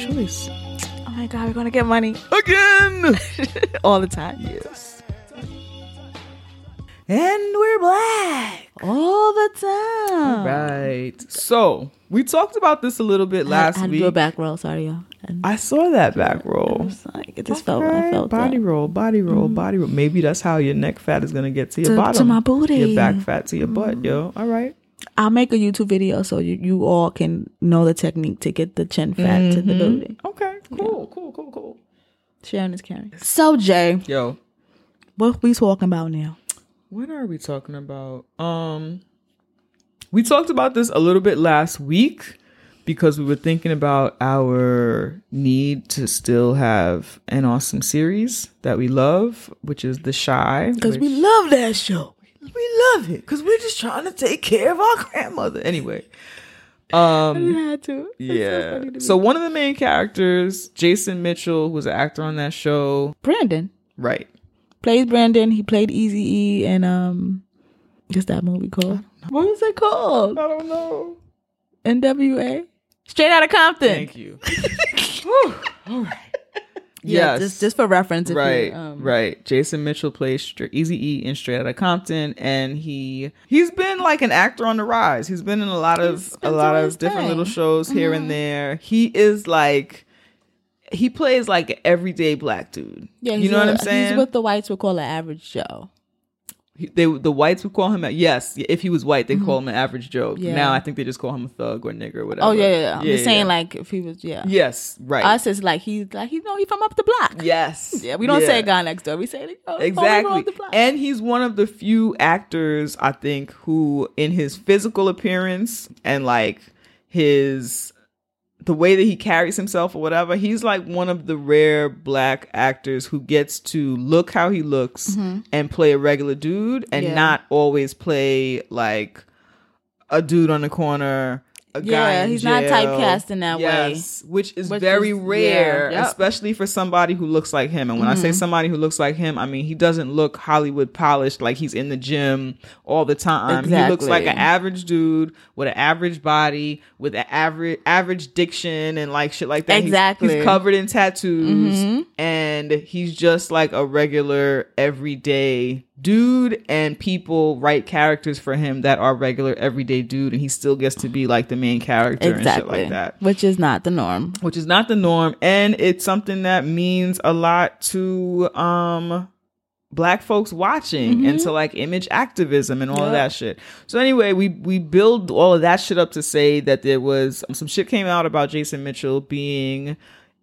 choice. Oh my god, we're gonna get money Again. all the time. yes. And we're black. All the time. Right. So we talked about this a little bit last I to week. do a back roll. Sorry, y'all. And I saw that back roll. like, it just felt. I felt body that. roll, body roll, mm-hmm. body roll. Maybe that's how your neck fat is gonna get to your To- to my booty. your back fat to your butt, mm-hmm. yo. All right. I'll make a YouTube video so you, you all can know the technique to get the chin fat to the booty. Okay. Cool. Cool. Cool. Cool. Sharon is caring. So Jay, Yo, what we talking about now? What are we talking about? Um we talked about this a little bit last week because we were thinking about our need to still have an awesome series that we love, which is The Chi. Because we love that show. We love it because we're just trying to take care of our grandmother. Anyway. Um had to. That's so yeah. funny to. So one of the main characters, Jason Mitchell, who was an actor on that show. Brandon Right. plays Brandon. He played Easy E and um, what's that movie called? What was it called? I don't know. N.W.A. Straight Out of Compton. Thank you. All right. Yeah, yes. just just for reference. If right, um, right. Jason Mitchell plays Easy E in Straight Outta Compton, and he he's been like an actor on the rise. He's been in a lot of a lot of different thing. Mm-hmm. little shows here and there. He is like he plays like an everyday black dude. Yeah, you know what I'm saying? He's what the whites would call an average Joe. He- they the whites would call him a, yes. If he was white, they would call him an average Joe. Mm-hmm. Yeah. Now I think they just call him a thug or nigger or whatever. Oh yeah, yeah. yeah. I'm just saying, like, if he was, yeah. yes, right. Us is like he's like he's no, he from up the block. yes, Yeah, we don't say guy next door. We say like, oh, Exactly. up the block. And he's one of the few actors, I think, who in his physical appearance and like his the way that he carries himself or whatever, he's like one of the rare black actors who gets to look how he looks and play a regular dude and Mm-hmm. Yeah. not always play like a dude on the corner. A Yeah, he's not jail. typecast in that way. yes, Which is Which very is- yeah, rare, yep. especially for somebody who looks like him. And when I Mm-hmm. say somebody who looks like him, I mean he doesn't look Hollywood polished like he's in the gym all the time. He looks like an average dude with an average body, with an average average diction and like shit like that. Exactly. He's, covered in tattoos Mhm. and he's just like a regular everyday dude and people write characters for him that are regular everyday dude and he still gets to be like the main character and shit like that. Which is not the norm. which is not the norm and it's something that means a lot to um black folks watching and to like image activism and all of that shit. So anyway we we build all of that shit up to say that there was some shit came out about jason mitchell being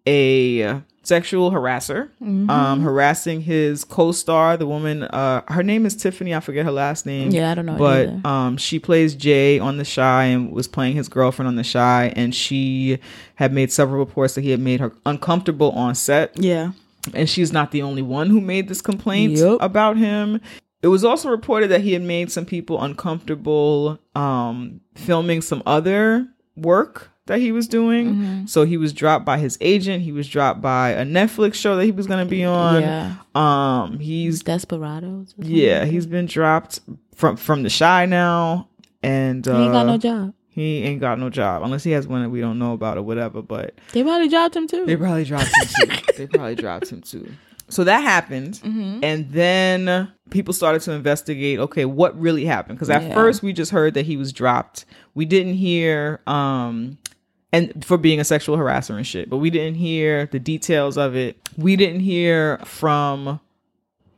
a sexual harasser um harassing his co-star the woman uh her name is tiffany i forget her last name Yeah, I don't know but either. um she plays Jay on the Chi and was playing his girlfriend on the Chi and she had made several reports that he had made her uncomfortable on set Yeah. and she's not the only one who made this complaint Yep. about him it was also reported that he had made some people uncomfortable um filming some other work that he was doing Mm-hmm. so he was dropped by his agent he was dropped by a netflix show that he was going to be on Yeah. um he's Desperados. yeah, he's been dropped from from the Chi now, and uh, He ain't got no job. he ain't got no job unless he has one that we don't know about or whatever. But They probably dropped him too. they probably dropped him too. they probably dropped him too. So that happened, Mm-hmm. and then people started to investigate. Okay, what really happened? Because at Yeah. first we just heard that he was dropped. We didn't hear, um, and for being a sexual harasser and shit, but we didn't hear the details of it. We didn't hear from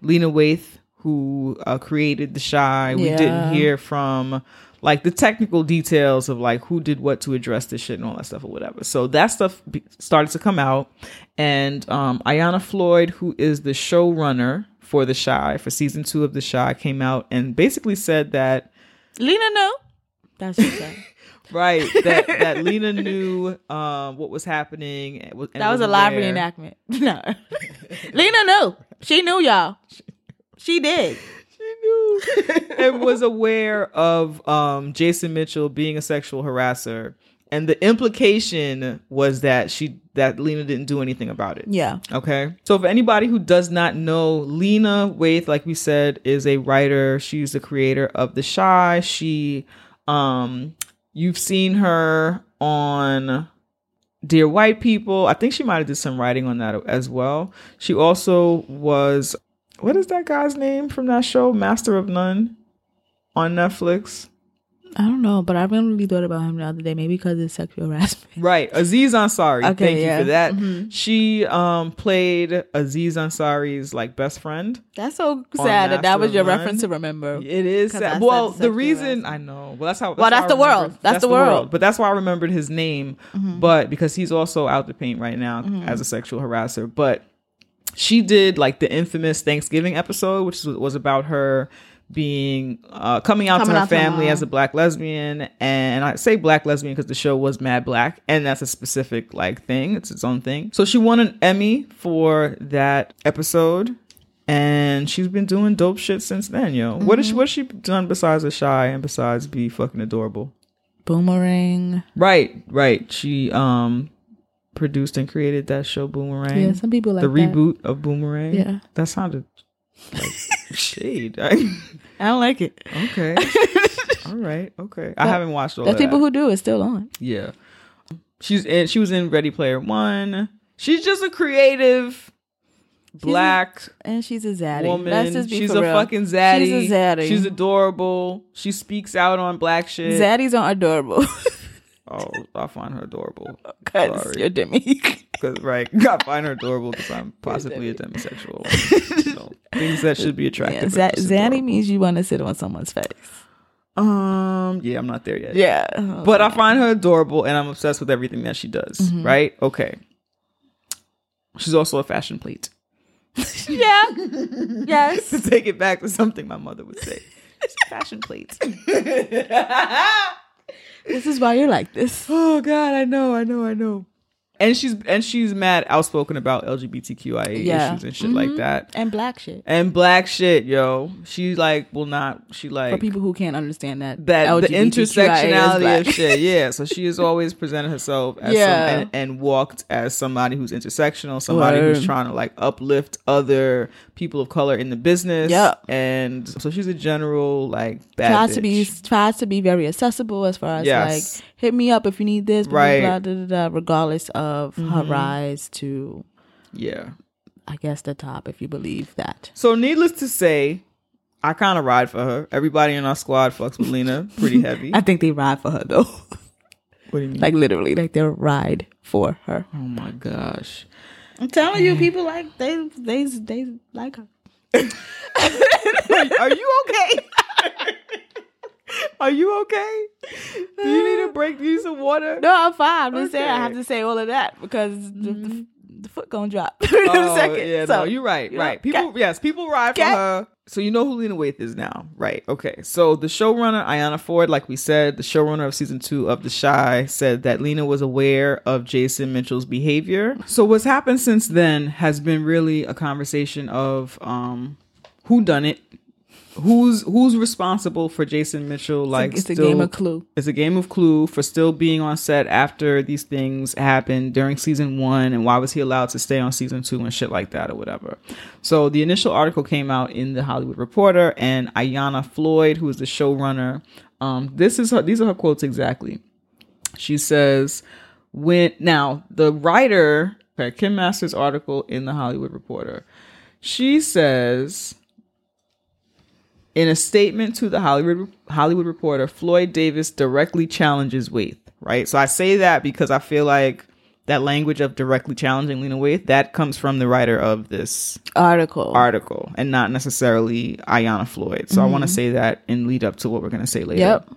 Lena Waithe, who uh, created the Chi. We Yeah. didn't hear from like the technical details of like who did what to address this shit and all that stuff or whatever. So that stuff be- started to come out, and um, Ayanna Floyd, who is the showrunner for the Chi for season two of the Chi, came out and basically said that Lena, no. That's what she said. Right that that Lena knew um, what was happening. and was- and that was a live aware. reenactment. No. Lena knew. She knew y'all. She did. she knew and was aware of um, Jason Mitchell being a sexual harasser, and the implication was that she that Lena didn't do anything about it. Yeah. Okay. So for anybody who does not know, Lena Waithe, like we said, is a writer. She's the creator of The Chi. She um you've seen her on Dear White People. I think she might have did some writing on that as well. She also was what is that guy's name from that show, Master of None on Netflix? I don't know, but I really thought about him the other day. Maybe because it's sexual harassment. Right, Aziz Ansari. Okay, Thank you yeah. for that. Mhm. She um played Aziz Ansari's like best friend. That's so sad that that was your None. reference to remember. It is sad. Well, the reason harassment. I know. Well, that's how. Well, that's the world. remembered- That's the world. But that's why I remembered his name. But because he's also out the paint right now Mm-hmm. as a sexual harasser. But she did like the infamous Thanksgiving episode, which was about her being uh, coming out Coming to her out family mom. as a black lesbian and i say black lesbian because the show was mad black and that's a specific like thing it's its own thing so she won an emmy for that episode and she's been doing dope shit since then yo what is Mm-hmm. she what's she done besides the Chi and besides be fucking adorable Boomerang. right right she um produced and created that show boomerang Yeah, some people like the that. reboot of boomerang Yeah. that sounded like shade I don't like it. Okay. all right. Okay. I haven't watched all There's that. people who do. It's still on. yeah. She's in. She was in Ready Player One. She's just a creative black And she's a zaddy. woman. Let's just be She's a real. fucking zaddy. She's a zaddy. She's adorable. She speaks out on black shit. Zaddies aren't adorable. Oh, I find her adorable. Because Sorry. you're Demi. Cause right, I find her adorable because I'm possibly a demisexual. so, things that should be yeah, attractive. Z- just zaddy adorable. means you want to sit on someone's face. Um. Yeah, I'm not there yet. Yeah. but I find her adorable and I'm obsessed with everything that she does. Mm-hmm. Right? Okay. She's also a fashion plate. yeah. Yes. to take it back to something my mother would say. She's a fashion plate. This is why you're like this. oh God, I know, I know, I know. And she's and she's mad outspoken about LGBTQIA Yeah. issues and shit like mm-hmm. that. And black shit. And black shit, yo. She like will not she like For people who can't understand that. that the LGBTQIA is intersectionality of shit. Yeah. So she has always presented herself as Yeah. some, and, and walked as somebody who's intersectional, somebody who's trying to like uplift other people of color in the business. Yeah. And so she's a general like bad tries to be tries to be very accessible as far as Yes. like hit me up if you need this, blah, blah, Right. blah, da, da, da, regardless of her Mhm. rise to Yeah. I guess the top if you believe that. So needless to say, I kind of ride for her. Everybody in our squad fucks with Lena pretty heavy. I think they ride for her though. what do you mean? like literally, like they'll ride for her. oh my gosh. I'm telling you, people like they they they like her. Are you okay? Are you okay? Do you need a break? Do you need some water? No, I'm fine. I'm just saying I have to say all of that because the, the, the foot gonna drop in Oh, a second. Yeah, so, no, you're right. you know, right. People, yes, people ride for her. So you know who Lena Waithe is now, right? Okay. So the showrunner Ayanna Floyd, like we said, the showrunner of season two of The Chi, said that Lena was aware of Jason Mitchell's behavior. So what's happened since then has been really a conversation of um, who done it, who's who's responsible for Jason Mitchell. Like it's a still- game of Clue. it's a game of Clue for still being on set after these things happened during season one, and why was he allowed to stay on season two and shit like that or whatever. So the initial article came out in the Hollywood Reporter, and Ayanna Floyd, who is the showrunner, um, this is her. These are her quotes exactly. She says, "When now the writer, Kim Masters' article in the Hollywood Reporter, she says." In a statement to the Hollywood Hollywood Reporter, Floyd Davis directly challenges Waithe. Right, so I say that because I feel like that language of directly challenging Lena Waithe that comes from the writer of this Article. article and not necessarily Ayanna Floyd. So I want to mm-hmm. say that and lead up to what we're going to say later. Yep.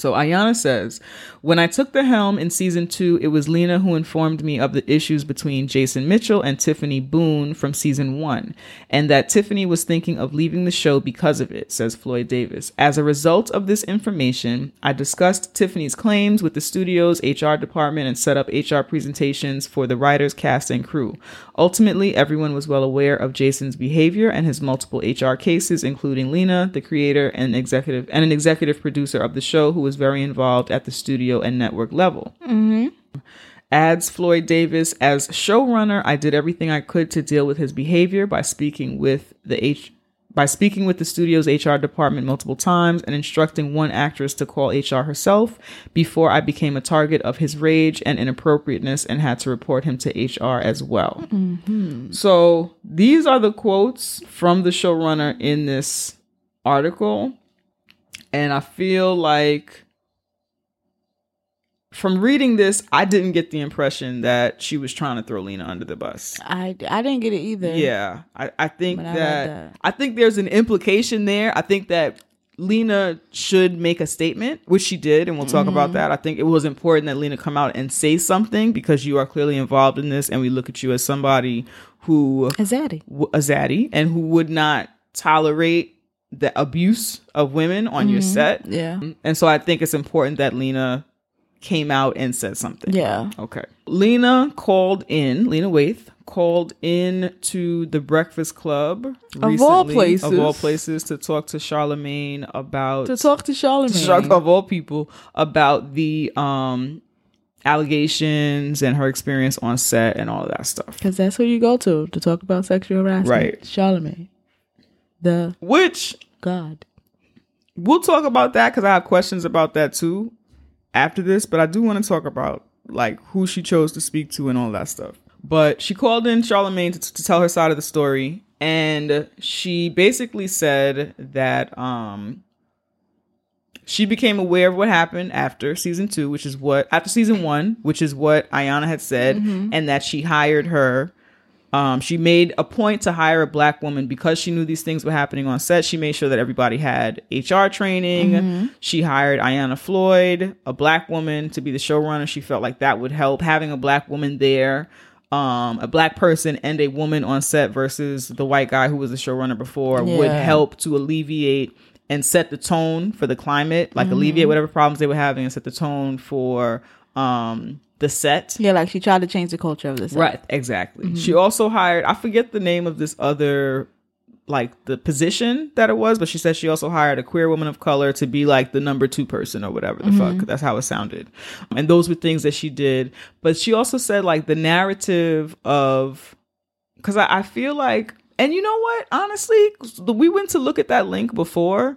So Ayanna says, When I took the helm in season two, it was Lena who informed me of the issues between Jason Mitchell and Tiffany Boone from season one, and that Tiffany was thinking of leaving the show because of it, says Floyd Davis. As a result of this information, I discussed Tiffany's claims with the studio's HR department and set up HR presentations for the writers, cast, and crew. Ultimately, everyone was well aware of Jason's behavior and his multiple HR cases, including Lena, the creator and executive and an executive producer of the show who was very involved at the studio and network level. Adds Floyd Davis as showrunner, I did everything I could to deal with his behavior by speaking with the H by speaking with the studio's HR department multiple times and instructing one actress to call HR herself before I became a target of his rage and inappropriateness and had to report him to HR as well. So these are the quotes from the showrunner in this article. And I feel like from reading this, I didn't get the impression that she was trying to throw Lena under the bus. I, I didn't get it either. Yeah, I, I think But I that, that. I think there's an implication there. I think that Lena should make a statement, which she did, and we'll talk Mm-hmm. about that. I think it was important that Lena come out and say something because you are clearly involved in this, and we look at you as somebody who A zaddy. w- a zaddy and who would not tolerate the abuse of women on your set. Yeah. And so I think it's important that Lena came out and said something. Yeah. Okay. Lena called in, Lena Waithe called in to the Breakfast Club Of all recently, Of all places. places to talk to Charlemagne about To talk to Charlemagne. Of all people about the um allegations and her experience on set and all of that stuff. Because that's who you go to to talk about sexual harassment. Right. Charlemagne. The Which God. we'll talk about that because I have questions about that too after this, but I do want to talk about like who she chose to speak to and all that stuff. But she called in Charlemagne to, to tell her side of the story, and she basically said that um she became aware of what happened after season two, which is what after season one, which is what Ayanna had said, and that she hired her um, she made a point to hire a black woman because she knew these things were happening on set. She made sure that everybody had HR training. She hired Ayanna Floyd, a black woman, to be the showrunner. She felt like that would help having a black woman there, um, a black person and a woman on set versus the white guy who was the showrunner before would help to alleviate and set the tone for the climate, like alleviate whatever problems they were having and set the tone for um, the set. Yeah, like she tried to change the culture of this. Right, exactly. Mm-hmm. She also hired, I forget the name of this other, like the position that it was, but she said she also hired a queer woman of color to be like the number two person or whatever the fuck. Mm-hmm. That's how it sounded. And those were things that she did. But she also said like the narrative of, because I, I feel like, and you know what? Honestly, we went to look at that link before.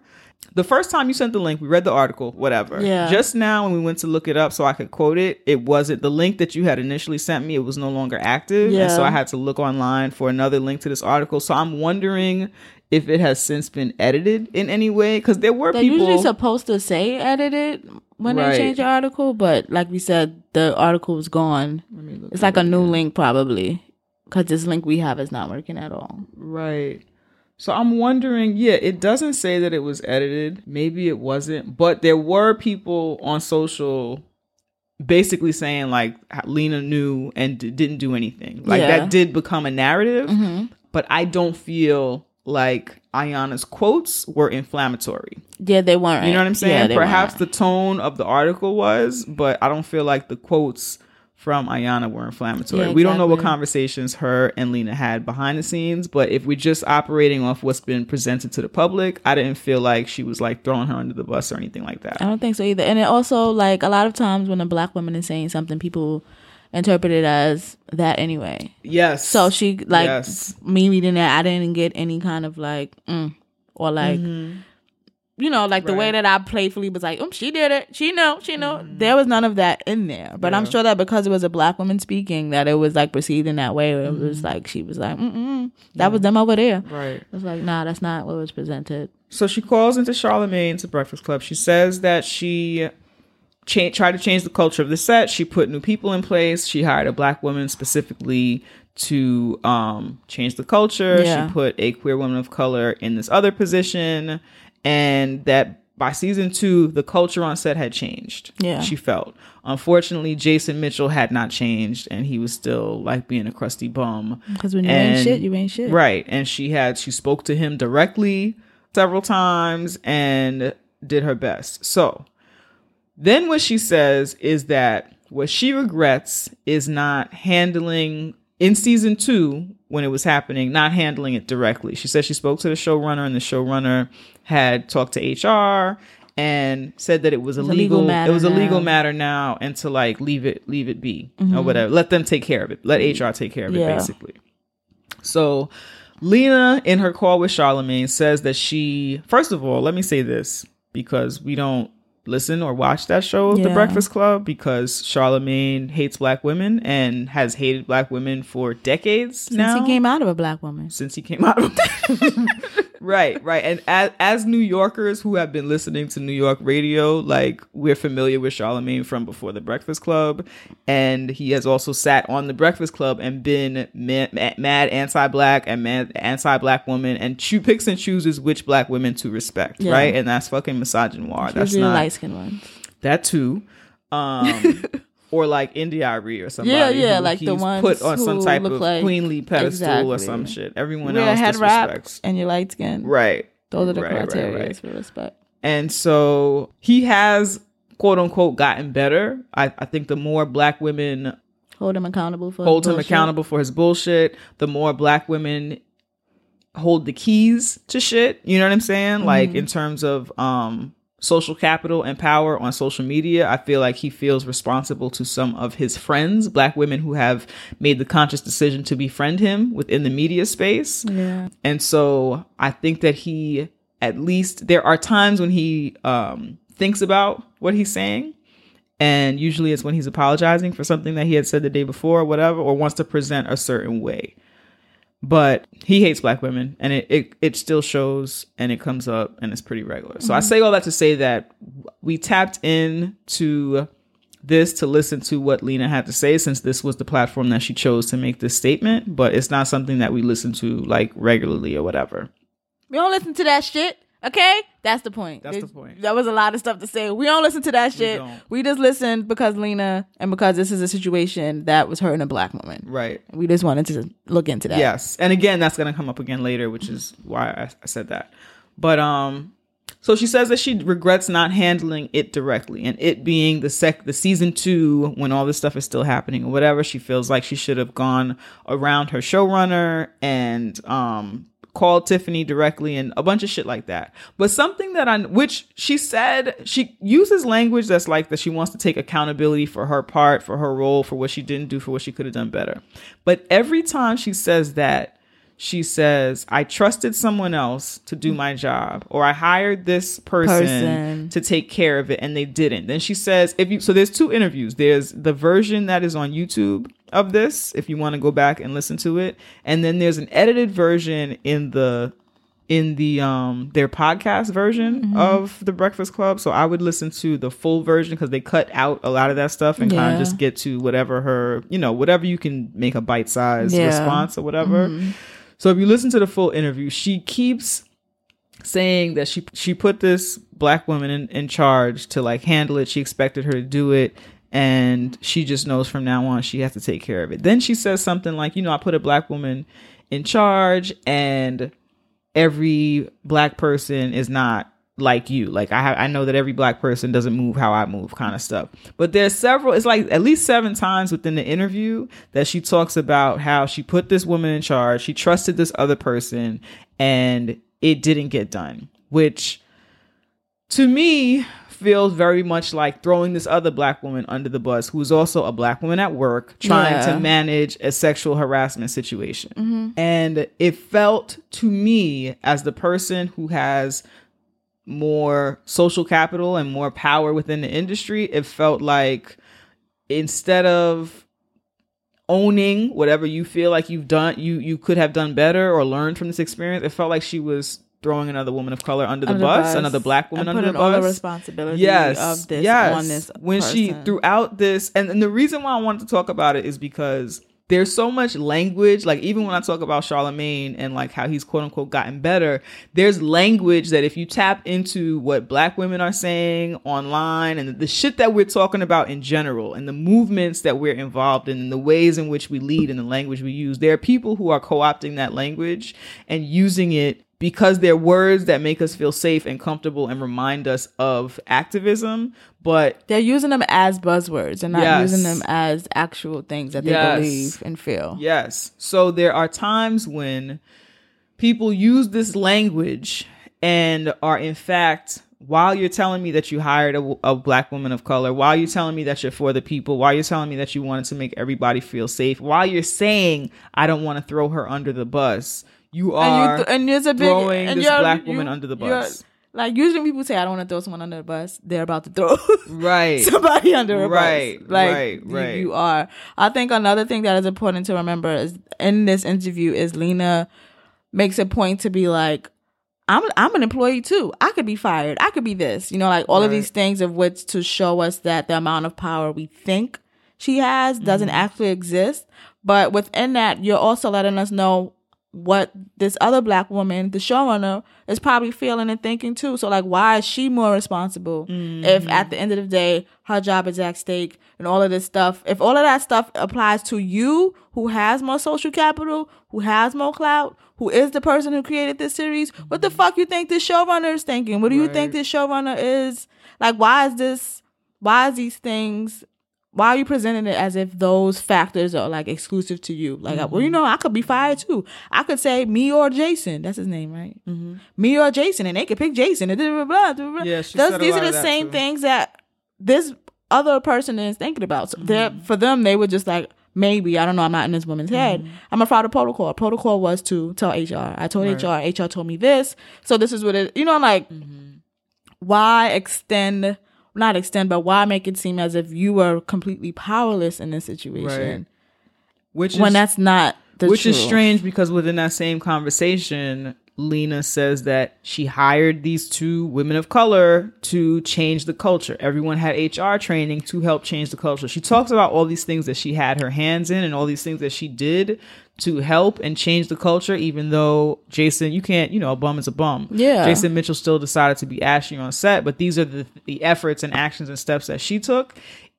The first time you sent the link, we read the article, whatever. Yeah. Just now, when we went to look it up so I could quote it, it wasn't the link that you had initially sent me. It was no longer active, and so I had to look online for another link to this article. So I'm wondering if it has since been edited in any way because there were They're people usually supposed to say edited when Right. they change the article, but like we said, the article is gone. It's like a new link probably because this link we have is not working at all. Right. So I'm wondering, yeah, it doesn't say that it was edited. Maybe it wasn't, but there were people on social basically saying like Lena knew and d- didn't do anything. Like Yeah. that did become a narrative, hmm but I don't feel like Ayanna's quotes were inflammatory. Yeah, they weren't. You know what I'm saying? Yeah, Perhaps weren't. the tone of the article was, but I don't feel like the quotes from Ayanna were inflammatory. Yeah, We don't know what conversations her and Lena had behind the scenes, but if we're just operating off what's been presented to the public, I didn't feel like she was like throwing her under the bus or anything like that. I don't think so either. And it also like a lot of times when a black woman is saying something, people interpret it as that anyway. Yes. So she like Yes. me reading that, I didn't get any kind of like mm, or like you know like the way. That I playfully was like, um, she did it, she know, she know. There was none of that in there. But I'm Mm-hmm. Sure that because it was a black woman speaking, that it was like perceived in that way. Where It Mm-hmm. was like she was like, mm mm, that was them over there. Right. It was like, nah, that's not what was presented. So she calls into Charlemagne to Breakfast Club. She says that she cha- tried to change the culture of the set. She put new people in place. She hired a black woman specifically to um, change the culture. Yeah. She put a queer woman of color in this other position, and that by season two, the culture on set had changed. Yeah. she felt. Unfortunately, Jason Mitchell had not changed, and he was still like being a crusty bum. Because when you And- ain't shit, you ain't shit. Right. And she had she spoke to him directly several times and did her best. So then what she says is that what she regrets is not handling in season two when it was happening, not handling it directly. She says she spoke to the showrunner and the showrunner had talked to HR and said that it was legal, legal matter it was a legal now. matter now and to like leave it leave it be or mm-hmm. whatever. Let them take care of it. Let HR take care of it basically. So Lena, in her call with Charlemagne, says that she, first of all, let me say this because we don't listen or watch that show, The Breakfast Club, because Charlemagne hates black women and has hated black women for decades Since now he came out of a black woman. since he came out of right right. And as, as new yorkers who have been listening to new york radio like we're familiar with charlemagne from before the breakfast club. And he has also sat on the breakfast club and been ma- ma- mad anti-black and mad anti-black woman. And choo- picks and chooses which black women to respect Yeah. right? And that's fucking misogynoir that's not light skinned ones. that too. Um or like India or somebody Yeah, yeah, who like the ones put on some type of like- queenly pedestal or some shit everyone else head disrespects and you're light skin. Right. Those are the Right, right, criteria right. for respect. And so he has quote unquote gotten better. I, I think the more black women Hold him accountable for hold him bullshit. accountable for his bullshit, the more black women hold the keys to shit. You know what I'm saying? Mm-hmm. Like in terms of um social capital and power on social media, I feel like he feels responsible to some of his friends, black women who have made the conscious decision to befriend him within the media space. Yeah. And so I think that he, at least, there are times when he um, thinks about what he's saying. And usually it's when he's apologizing for something that he had said the day before or whatever, or wants to present a certain way. But he hates black women and it, it, it still shows and it comes up and it's pretty regular. So I mm-hmm. say all that to say that we tapped in to this to listen to what Lena had to say since this was the platform that she chose to make this statement, but it's not something that we listen to like regularly or whatever. We don't listen to that shit. Okay? That's the point. That's the point. That was a lot of stuff to say. We don't listen to that shit. don't. We, just listened because Lena and because this is a situation that was hurting a black woman. Right. We just wanted to look into that. Yes. And again, that's going to come up again later, which is why I, I said that. But um so she says that she regrets not handling it directly and it being the sec the season 2 when all this stuff is still happening or whatever, she feels like she should have gone around her showrunner and um called Tiffany directly and a bunch of shit like that. But something that I which she said she uses language that's like that she wants to take accountability for her part, for her role, for what she didn't do, for what she could have done better. But every time she says that, she says, I trusted someone else to do my job, or I hired this person, Person. to take care of it and they didn't. Then she says, if you so there's two interviews. There's the version that is on YouTube of this, if you want to go back and listen to it, and then there's an edited version in the in the um their podcast version of the Breakfast Club. So I would listen to the full version because they cut out a lot of that stuff and kind of just get to whatever her, you know, whatever you can make a bite sized Yeah. response or whatever. So if you listen to the full interview, she keeps saying that she she put this black woman in, in charge to like handle it. She expected her to do it. And she just knows from now on she has to take care of it. Then she says something like, you know, I put a black woman in charge and every black person is not like you. Like I I know that every black person doesn't move how I move kind of stuff. But there's several it's like at least 7 times within the interview that she talks about how she put this woman in charge, she trusted this other person and it didn't get done, which to me feels very much like throwing this other black woman under the bus who's also a black woman at work trying Yeah. to manage a sexual harassment situation. And it felt to me as the person who has more social capital and more power within the industry, it felt like instead of owning whatever you feel like you've done you you could have done better or learned from this experience, it felt like she was throwing another woman of color under the, Under bus, another black woman under the putting all the bus responsibility yes, of this yes. on this when she person. throughout this, and, and the reason why I wanted to talk about it is because there's so much language. Like even when I talk about Charlemagne and like how he's quote unquote gotten better, there's language that if you tap into what Black women are saying online and the shit that we're talking about in general, and the movements that we're involved in, and the ways in which we lead and the language we use, there are people who are co-opting that language and using it because they're words that make us feel safe and comfortable and remind us of activism. But They're using them as buzzwords and not Yes. using them as actual things that they Yes. believe and feel. yes, so there are times when people use this language and are in fact while you're telling me that you hired a, a black woman of color while you're telling me that you're for the people while you're telling me that you wanted to make everybody feel safe while you're saying i don't want to throw her under the bus you are and you th- and there's a big throwing and this black you- woman under the bus Like usually people say I don't want to throw someone under the bus, they're about to throw right somebody under a Right, bus. Like right, you- right. you are. I think another thing that is important to remember is in this interview is Lena makes a point to be like, I'm I'm an employee too. I could be fired. I could be this. You know, like all of these things of which to show us that the amount of power we think she has doesn't Mm-hmm. actually exist. But within that, you're also letting us know what this other black woman, the showrunner, is probably feeling and thinking too. So like why is she more responsible if mm-hmm. at the end of the day her job is at stake and all of this stuff? If all of that stuff applies to you who has more social capital, who has more clout, who is the person who created this series, what the fuck you think this showrunner is thinking? What do you think Right. this showrunner is like why is this why is these things why are you presenting it as if those factors are like exclusive to you? Like, well, you know, I could be fired too. I could say me or Jason. That's his name, right? Mm-hmm. Me or Jason, and they could pick Jason. And blah, blah, blah, blah, blah. Yeah, she Those- a these are the same too. things that this other person is thinking about. So Mm-hmm. for them, they were just like, maybe I don't know. I'm not in this woman's head. Mm-hmm. I'm gonna follow protocol. Protocol was to tell HR. I told HR. HR told me this. So this is what it. You know, like Mm-hmm. why extend not extend but why make it seem as if you were completely powerless in this situation Right. which when is that's not the which is strange because within that same conversation lena says that she hired these two women of color to change the culture. Everyone had hr training to help change the culture. She talks about all these things that she had her hands in and all these things that she did to help and change the culture even though jason you can't you know a bum is a bum. Yeah. jason mitchell still decided to be ashy on set but these are the, the efforts and actions and steps that she took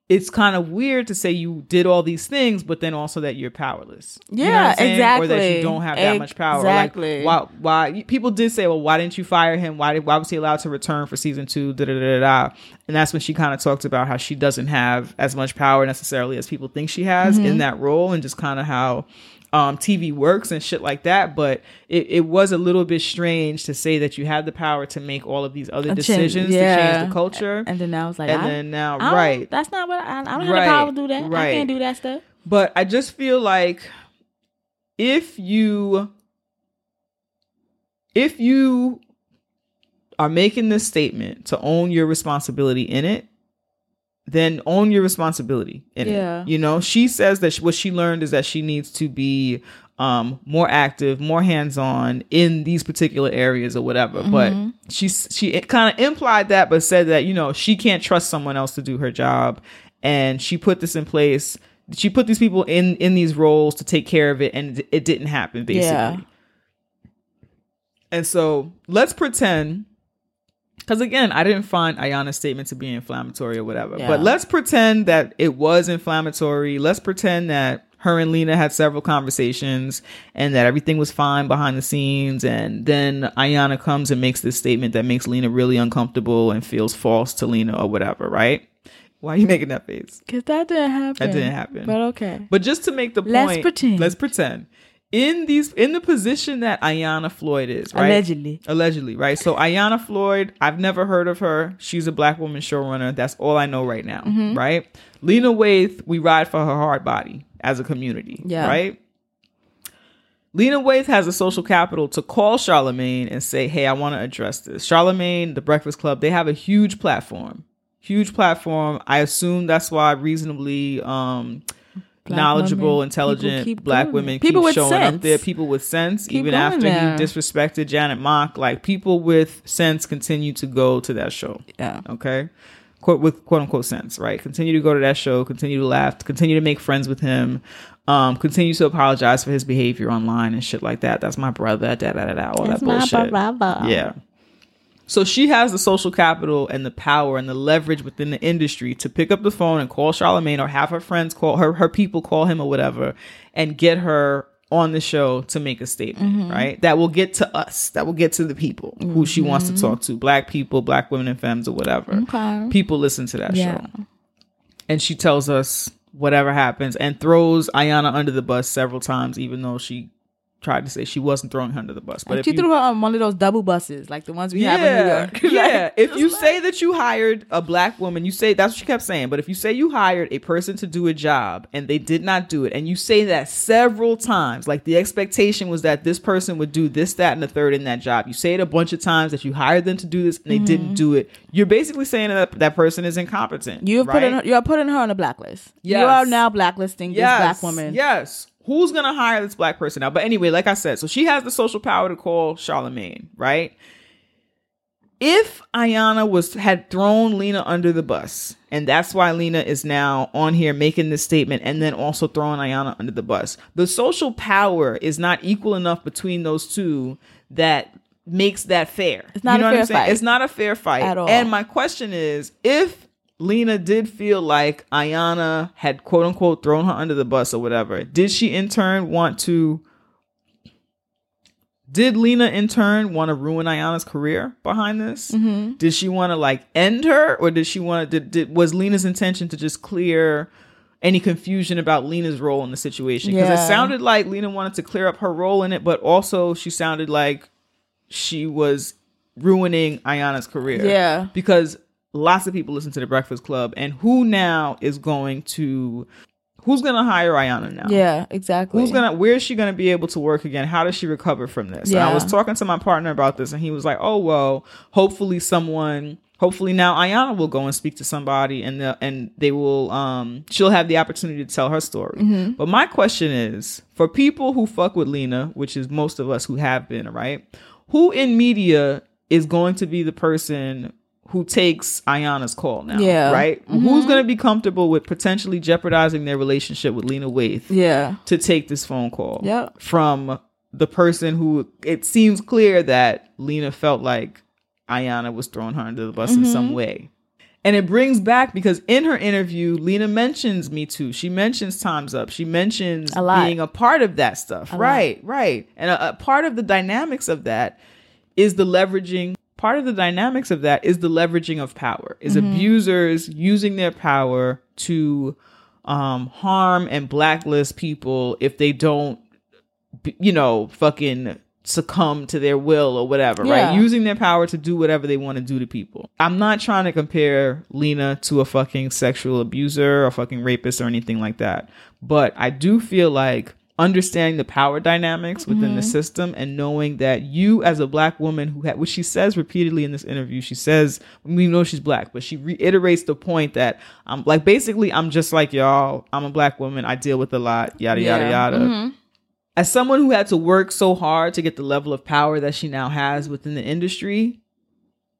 it's kind of weird to say you did all these things, but then also that you're powerless. You know Yeah, what I'm saying? Or that you don't have that much power. Exactly. Like, why? Why? People did say, well, why didn't you fire him? Why did? Why was he allowed to return for season two? Da da da da. da. And that's when she kind of talked about how she doesn't have as much power necessarily as people think she has Mm-hmm. in that role, and just kind of how. Um, TV works and shit like that, but it, it was a little bit strange to say that you had the power to make all of these other A change- decisions to change the culture, and then I was like and I, then now, I right? that's not what I, I don't have Right, the power to do that I right. can't do that stuff But I just feel like if you if you are making this statement to own your responsibility in it, then own your responsibility in Yeah. it. You know, she says that what she learned is that she needs to be um more active, more hands-on in these particular areas or whatever. But she she kind of implied that but said that, you know, she can't trust someone else to do her job and she put this in place. She put these people in in these roles to take care of it and it, it didn't happen basically. Yeah. And so let's pretend, because again, I didn't find Ayanna's statement to be inflammatory or whatever, Yeah. but let's pretend that it was inflammatory. Let's pretend that her and Lena had several conversations and that everything was fine behind the scenes. And then Ayanna comes and makes this statement that makes Lena really uncomfortable and feels false to Lena or whatever, right? Why are you making that face? Cause that didn't happen. That didn't happen. But okay. But just to make the point, Let's pretend. Let's pretend. In these, in the position that Ayanna Floyd is, right? Allegedly. Allegedly, right? So Ayanna Floyd, I've never heard of her. She's a black woman showrunner. That's all I know right now, Mm-hmm. right? Lena Waithe, we ride for her hard body as a community, Yeah. right? Lena Waithe has the social capital to call Charlemagne and say, "Hey, I want to address this." Charlemagne, The Breakfast Club, they have a huge platform, huge platform. I assume that's why reasonably um, Black knowledgeable, women. Intelligent keep black going women. People keep showing up there. People with sense, Keep even after there. he disrespected Janet Mock, like people with sense continue to go to that show. Yeah. Okay. Quote with quote unquote sense, right? Continue to go to that show, continue to laugh, continue to make friends with him, um, continue to apologize for his behavior online and shit like that. That's my brother, da da da da, all That's that my bullshit. brother. Yeah. So she has the social capital and the power and the leverage within the industry to pick up the phone and call Charlemagne or have her friends call her, her people call him or whatever and get her on the show to make a statement, Mm-hmm. right? That will get to us, that will get to the people who she wants to talk to, black people, black women and femmes or whatever. Okay. People listen to that Yeah. show. And she tells us whatever happens and throws Ayanna under the bus several times, even though she tried to say she wasn't throwing her under the bus. But if she you, threw her on one of those double buses, like the ones we have in New York. yeah. If you like- say that you hired a black woman, you say that's what she kept saying. But if you say you hired a person to do a job and they did not do it, and you say that several times, like the expectation was that this person would do this, that, and the third in that job. You say it a bunch of times that you hired them to do this and they Mm-hmm. didn't do it. You're basically saying that that person is incompetent. You're right? putting you are putting her on a blacklist. You are now blacklisting this black woman. Yes. Who's gonna hire this black person now? But anyway, like I said, so she has the social power to call Charlemagne, right? If Ayanna was had thrown Lena under the bus, and that's why Lena is now on here making this statement and then also throwing Ayanna under the bus, the social power is not equal enough between those two that makes that fair. It's not You know a what I'm fair saying? fight. It's not a fair fight At all. And my question is, if Lena did feel like Ayanna had quote unquote thrown her under the bus or whatever, did she in turn want to? Did Lena in turn want to ruin Ayanna's career behind this? Mm-hmm. Did she want to like end her, or did she want to? Did, did was Lena's intention to just clear any confusion about Lena's role in the situation? Because Yeah. it sounded like Lena wanted to clear up her role in it, but also she sounded like she was ruining Ayanna's career. Yeah. Because lots of people listen to the Breakfast Club, and who now is going to who's gonna hire Ayanna now? Yeah, exactly. Who's gonna where is she gonna be able to work again? How does she recover from this? And I was talking to my partner about this and he was like, Oh well, hopefully someone hopefully now Ayanna will go and speak to somebody and the, and they will um she'll have the opportunity to tell her story. Mm-hmm. But my question is, for people who fuck with Lena, which is most of us who have been, right? Who in media is going to be the person who takes Ayanna's call now? Yeah. Right? Who's gonna be comfortable with potentially jeopardizing their relationship with Lena Waithe? Yeah. to take this phone call Yep. from the person who it seems clear that Lena felt like Ayanna was throwing her under the bus in some Mm-hmm. way. And it brings back because in her interview, Lena mentions Me Too. She mentions Time's Up. She mentions A lot. being a part of that stuff. lot. right, right. And a, a part of the dynamics of that is the leveraging. Part of the dynamics of that is the leveraging of power, is Mm-hmm. abusers using their power to um, harm and blacklist people if they don't, you know, fucking succumb to their will or whatever, Yeah. right? Using their power to do whatever they want to do to people. I'm not trying to compare Lena to a fucking sexual abuser or fucking rapist or anything like that, but I do feel like understanding the power dynamics within the mm-hmm. system and knowing that you as a black woman who had which she says repeatedly in this interview she says we know she's black but she reiterates the point that i'm like basically i'm just like y'all. I'm a black woman. I deal with a lot yada yada Yeah. yada. Mm-hmm. As someone who had to work so hard to get the level of power that she now has within the industry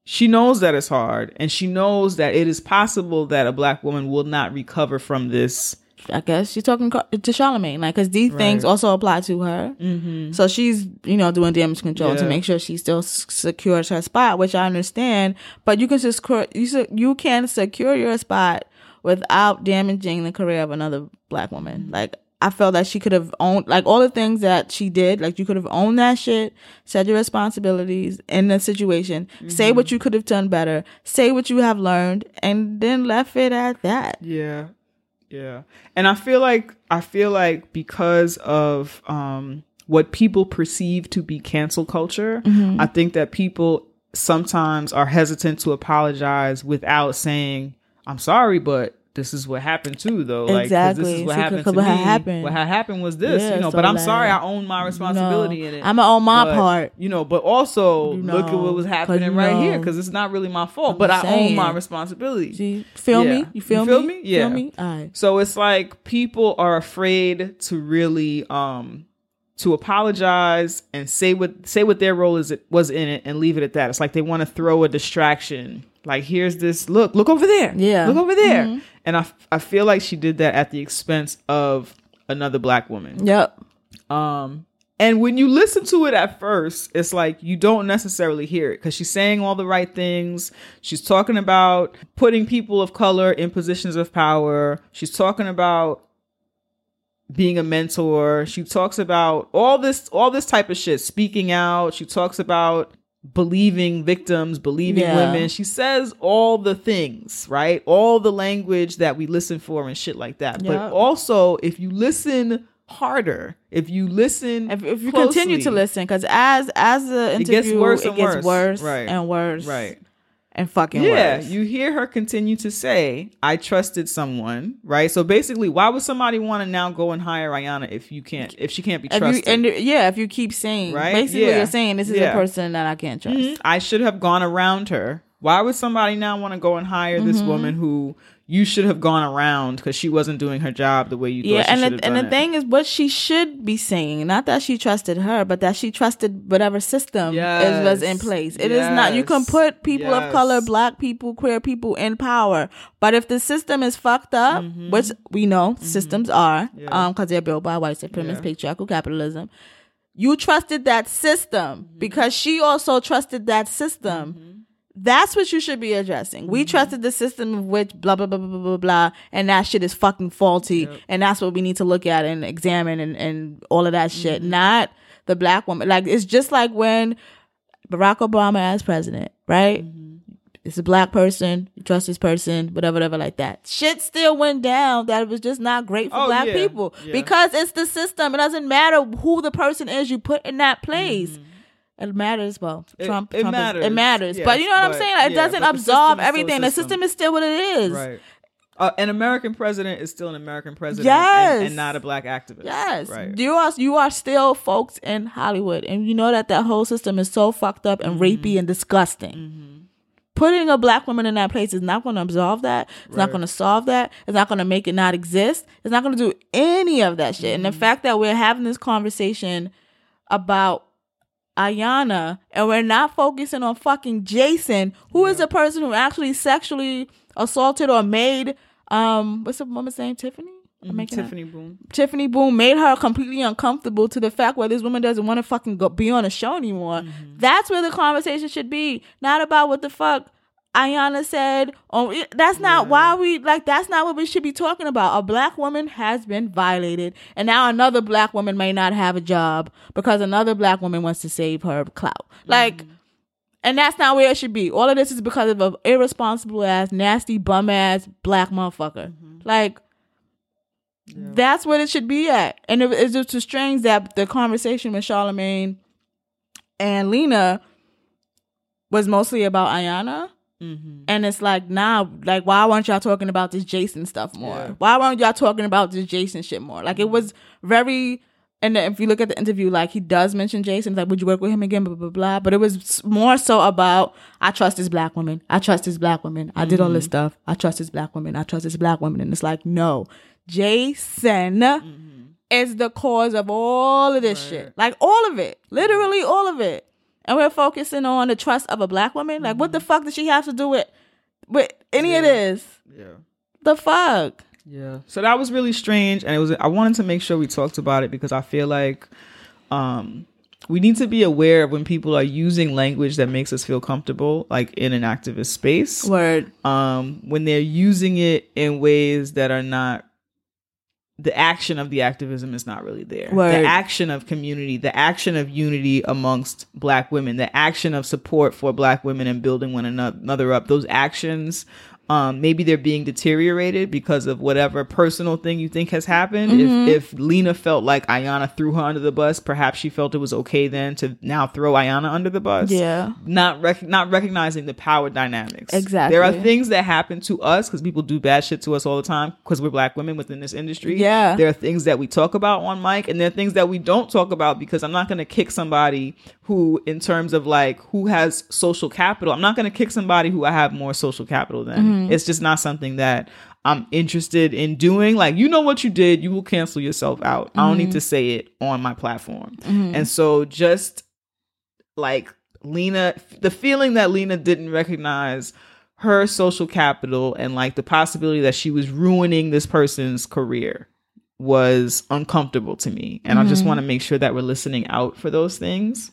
she knows that it's hard and she knows that it is possible that a black woman will not recover from this I guess she's talking to Charlemagne, like, because these things also apply to her. Mm-hmm. So she's, you know, doing damage control to make sure she still s- secures her spot, which I understand. But you can secure you se- you can secure your spot without damaging the career of another black woman. Like, I felt that she could have owned, like, all the things that she did. Like, you could have owned that shit, said your responsibilities in the situation, say what you could have done better, say what you have learned, and then left it at that. Yeah. Yeah. And I feel like I feel like because of um what people perceive to be cancel culture, I think that people sometimes are hesitant to apologize without saying, I'm sorry, but this is what happened too though. Like 'cause this is what So, happened to what me. happened. What had happened was this, Yeah, you know, so but I'm like, sorry I own my responsibility No, in it. I'ma own my But, part. You know, but also You look at what was happening right here because it's not really my fault, but I I'm own my responsibility. See, feel Yeah. me? You feel, You feel me? me? Yeah. Feel me? All right. So it's like people are afraid to really um to apologize and say what say what their role is was in it and leave it at that. It's like they want to throw a distraction. Like here's this look, look over there. Yeah. Look over there. Mm-hmm. And I I feel like she did that at the expense of another black woman. Yep. Um and when you listen to it at first, it's like you don't necessarily hear it because she's saying all the right things. She's talking about putting people of color in positions of power. She's talking about being a mentor. She talks about all this all this type of shit, speaking out. She talks about believing victims, believing Yeah. women. She says all the things, right? All the language that we listen for and shit like that. Yeah. But also, if you listen harder, if you listen If, if you continue to listen, because as as the It interview, gets worse it and gets worse. worse Right. and worse, Right. And fucking Yeah, worse. you hear her continue to say, I trusted someone, right? So basically, why would somebody want to now go and hire Ayanna if you can't if she can't be if you trusted? and yeah, if you keep saying, Right? basically, Yeah. you're saying this is Yeah. a person that I can't trust. Mhm. I should have gone around her. Why would somebody now want to go and hire this Mm-hmm. woman who you should have gone around because she wasn't doing her job the way you Yeah, and the, and the it? thing is, what she should be saying, not that she trusted her, but that she trusted whatever system is, was in Yes. place. It is not. You can put people of color, black people, queer people in power, but if the system is fucked up, which we know systems are, Mm-hmm. Yeah. um, because they're built by white supremacist Yeah. patriarchal capitalism. You trusted that system Mm-hmm. because she also trusted that system. That's what you should be addressing. Mm-hmm. We trusted the system of which blah blah blah blah blah blah blah, and that shit is fucking faulty, and that's what we need to look at and examine and and all of that shit. Mm-hmm. Not the black woman. Like it's just like when Barack Obama as president, right? Mm-hmm. It's a black person, you trust this person, whatever, whatever, like that. Shit still went down that it was just not great for Oh, black yeah. people Yeah. because it's the system. It doesn't matter who the person is you put in that place. It matters, well, Mm-hmm. It- Trump, it Trump is- matters. it matters. Yes, but you know what I'm saying? It yeah, doesn't but absolve everything. The system. is still what it is. Right. Uh, an American president is still an American president Yes. and, and not a black activist. Yes, Right. you are you are still folks in Hollywood, and you know that that whole system is so fucked up and Mm-hmm. rapey and disgusting. Putting a black woman in that place is not going to absolve that. It's not going to solve that. It's not going to make it not exist. It's not going to do any of that shit. Mm-hmm. And the fact that we're having this conversation about Ayanna and we're not focusing on fucking Jason, who is a person who actually sexually assaulted or made um what's the woman's name? Tiffany? Making Tiffany Boone. Tiffany Boone made her completely uncomfortable to the fact where this woman doesn't want to fucking go be on a show anymore. Mm-hmm. That's where the conversation should be, not about what the fuck Ayanna said. Oh, that's not why we like. That's not what we should be talking about. A black woman has been violated, and now another black woman may not have a job because another black woman wants to save her clout. Like. Mm-hmm. And that's not where it should be. All of this is because of an irresponsible ass, nasty bum ass black motherfucker. Mm-hmm. Like, that's what it should be at. And it, it's just strange that the conversation with Charlemagne and Lena was mostly about Ayanna. Mm-hmm. And it's like, nah, like, why weren't y'all talking about this Jason stuff more? Yeah. Why weren't y'all talking about this Jason shit more? Like, it mm-hmm. was very And if you look at the interview, like he does mention Jason, like, would you work with him again? Blah, blah, blah. But it was more so about, I trust this black woman. I trust this black woman. I did all this mm-hmm. stuff. I trust this black woman. I trust this black woman. And it's like, no, Jason mm-hmm. is the cause of all of this shit. Like all of it. Literally all of it. And we're focusing on the trust of a black woman. Like, what the fuck does she have to do with with any of this? Yeah. The fuck? Yeah. So that was really strange and it was I wanted to make sure we talked about it because I feel like um we need to be aware of when people are using language that makes us feel comfortable like in an activist space. Word. Um when they're using it in ways that are not the action of the activism is not really there. Word. The action of community, the action of unity amongst black women, the action of support for black women and building one another up. Those actions, um, maybe they're being deteriorated because of whatever personal thing you think has happened. Mm-hmm. If if Lena felt like Ayanna threw her under the bus, perhaps she felt it was okay then to now throw Ayanna under the bus Yeah. not rec- not recognizing the power dynamics. Exactly. There are things that happen to us because people do bad shit to us all the time because we're black women within this industry. Yeah. There are things that we talk about on mic, and there are things that we don't talk about because I'm not going to kick somebody who, in terms of like who has social capital, I'm not going to kick somebody who I have more social capital than. Mm-hmm. It's just not something that. I'm interested in doing like you know what you did you will cancel yourself out I don't need mm-hmm. to say it on my platform mm-hmm. and so just like Lena, the feeling that Lena didn't recognize her social capital and like the possibility that she was ruining this person's career was uncomfortable to me. And I just want to make sure that we're listening out for those things.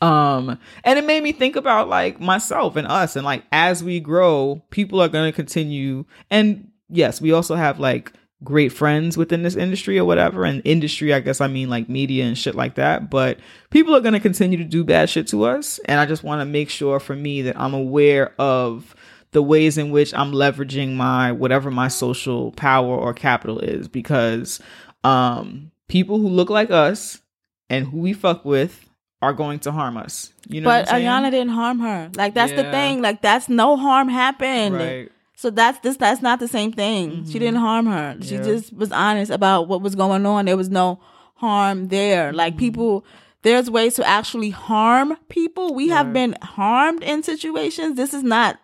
Um, and it made me think about like myself and us, and like as we grow, people are going to continue. And yes, we also have like great friends within this industry or whatever. And industry, I guess I mean like media and shit like that. But people are going to continue to do bad shit to us. And I just want to make sure for me that I'm aware of the ways in which I'm leveraging my whatever my social power or capital is because um people who look like us and who we fuck with are going to harm us. You know But what I'm saying? Ayanna didn't harm her. Like that's the thing. Like that's no harm happened. Right. So that's this that's not the same thing. She mm-hmm. didn't harm her. She Yeah. just was honest about what was going on. There was no harm there. Like mm-hmm. people there's ways to actually harm people. We have been harmed in situations. This is not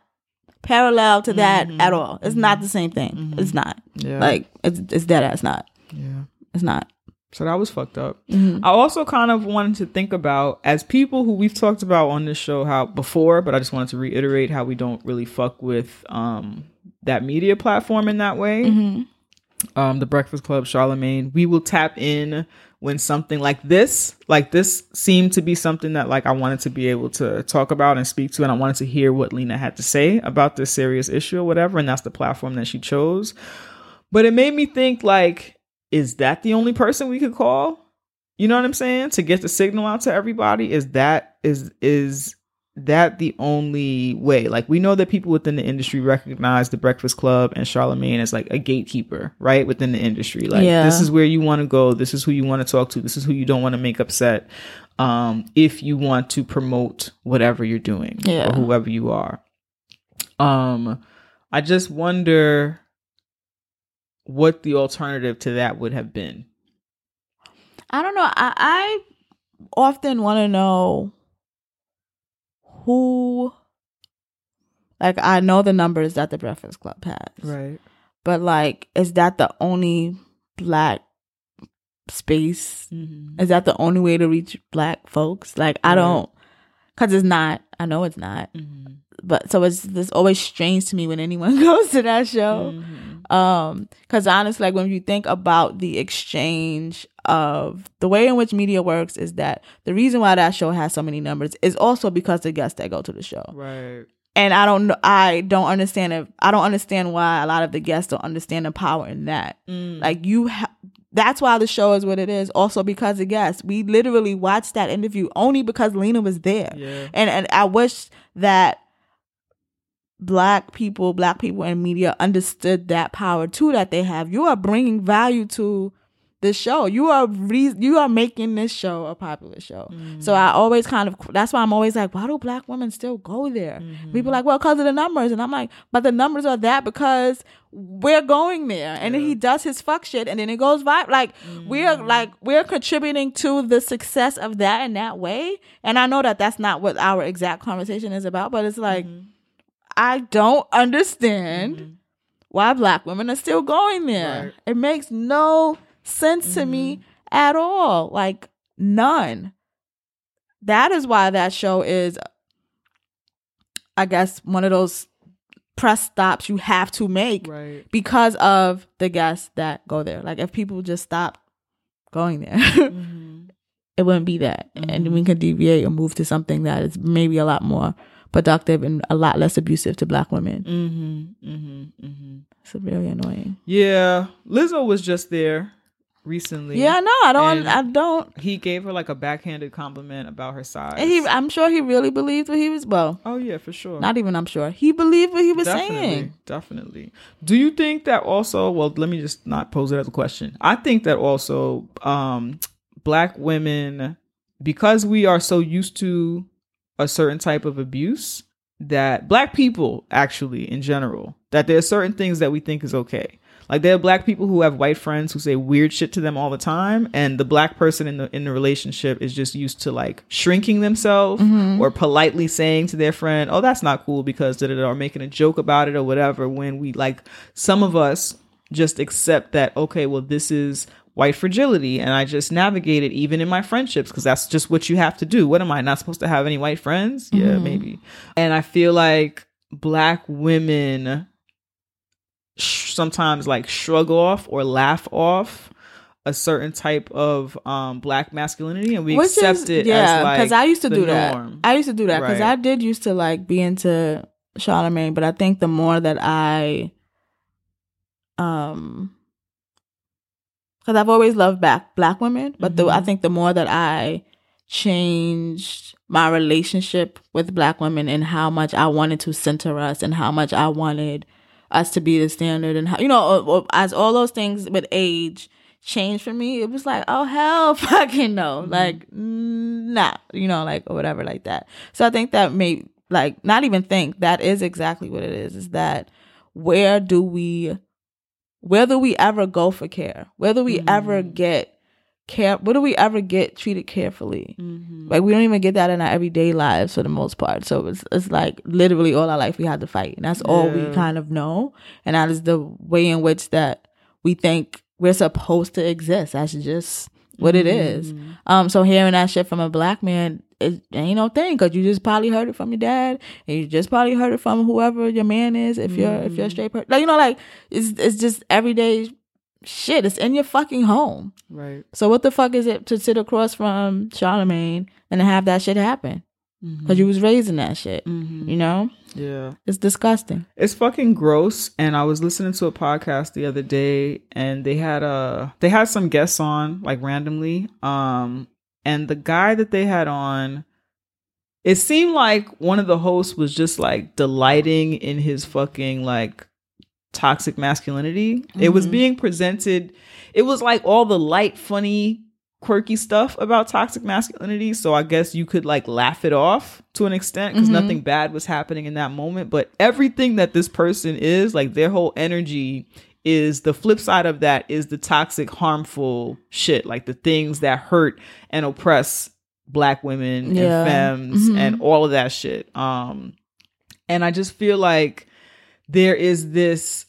parallel to that mm-hmm. at all. It's not the same thing. It's not. Yeah. Like it's it's dead ass not. Yeah. It's not. So that was fucked up. I also kind of wanted to think about as people who we've talked about on this show how before, but I just wanted to reiterate how we don't really fuck with um that media platform in that way. Um, the Breakfast Club, Charlemagne. We will tap in when something like this, like this, seemed to be something that like I wanted to be able to talk about and speak to, and I wanted to hear what Lena had to say about this serious issue or whatever, and that's the platform that she chose. But it made me think like, is that the only person we could call? You know what I'm saying? To get the signal out to everybody, is that is is that the only way? Like we know that people within the industry recognize the Breakfast Club and Charlemagne as like a gatekeeper, right? Within the industry. Like Yeah. this is where you want to go, this is who you want to talk to, this is who you don't want to make upset. Um, if you want to promote whatever you're doing Yeah. or whoever you are. Um, I just wonder what the alternative to that would have been. I don't know. I, I often want to know who, like, I know the numbers that the Breakfast Club has, Right. but like, is that the only black space? Mm-hmm. Is that the only way to reach black folks? Like, I don't, because it's not. I know it's not. Mm-hmm. But so it's this always strange to me when anyone goes to that show. Mm-hmm. Um, because honestly, like when you think about the exchange of the way in which media works, is that the reason why that show has so many numbers is also because the guests that go to the show. Right. And I don't know, I don't understand if I don't understand why a lot of the guests don't understand the power in that. Mm. Like you, ha- that's why the show is what it is. Also because of guests, we literally watched that interview only because Lena was there. Yeah. And and I wish that black people, black people in media understood that power too that they have. You are bringing value to the show. You are re- you are making this show a popular show. So mm. I always kind of that's why I'm always like, why do black women still go there? Mm-hmm. People are like, well, because of the numbers, and I'm like, but the numbers are that because we're going there, and then he does his fuck shit, and then it goes vibe. Like we're mm. like we're contributing to the success of that in that way. And I know that that's not what our exact conversation is about, but it's like mm-hmm. I don't understand mm-hmm. why black women are still going there. Right. It makes no sense to me mm-hmm. at all. Like none. That is why that show is I guess one of those press stops you have to make Right. because of the guests that go there. Like if people just stop going there, Mm-hmm. it wouldn't be that. And we mm-hmm. could deviate or move to something that is maybe a lot more productive and a lot less abusive to black women. Mm-hmm. Mm-hmm. Mm-hmm. It's very annoying. Yeah. Lizzo was just there recently. Yeah, no, I don't. I don't. He gave her like a backhanded compliment about her size. And he, I'm sure he really believed what he was. Well, oh yeah, for sure. not even. I'm sure he believed what he was definitely, saying. definitely. Do you think that also? Well, let me just not pose it as a question. I think that also, um, black women, because we are so used to a certain type of abuse, that black people actually in general, that there are certain things that we think is okay. Like there are black people who have white friends who say weird shit to them all the time, and the black person in the in the relationship is just used to like shrinking themselves mm-hmm. or politely saying to their friend, "Oh, that's not cool," because da da da, or making a joke about it or whatever. When we like some of us just accept that okay, well, this is white fragility, and I just navigate it even in my friendships because that's just what you have to do. What am I not supposed to have any white friends? Yeah, maybe. And I feel like black women sh- sometimes like shrug off or laugh off a certain type of um black masculinity and we Which accept is, it yeah, as like because I used to do that. norm. I used to do that because Right. I did used to like be into charlemagne but I think the more that I, um, because I've always loved back black women, but the, I Mm-hmm. think the more that I changed my relationship with black women and how much I wanted to center us and how much I wanted us to be the standard and how you know as all those things with age changed for me it was like oh hell fucking no. Like mm, nah you know like or whatever like that. So i think that may like not even think that is exactly what it is is that where do we where do we ever go for care where do we ever mm-hmm. get care where do we ever get treated carefully mm-hmm. like we don't even get that in our everyday lives for the most part. So it's it's like literally all our life we had to fight. And that's all we kind of know. And that is the way in which that we think we're supposed to exist. That's just what it is. Mm-hmm. Um so hearing that shit from a black man it ain't no thing because you just probably heard it from your dad and you just probably heard it from whoever your man is if you're if you're a mm-hmm. straight person like you know like it's it's just everyday shit. It's in your fucking home. Right. So what the fuck is it to sit across from Charlemagne and have that shit happen? Because you mm-hmm. was raising that shit. You know, yeah it's disgusting. It's fucking gross. And I was listening to a podcast the other day and they had a they had some guests on like randomly. Um and the guy that they had on it seemed like one of the hosts was just like delighting in his fucking like toxic masculinity. It was being presented it was like all the light funny quirky stuff about toxic masculinity so i guess you could like laugh it off to an extent because nothing bad was happening in that moment but everything that this person is like their whole energy is the flip side of that is the toxic harmful shit like the things that hurt and oppress black women Yeah. and femmes and all of that shit. Um and i just feel like there is this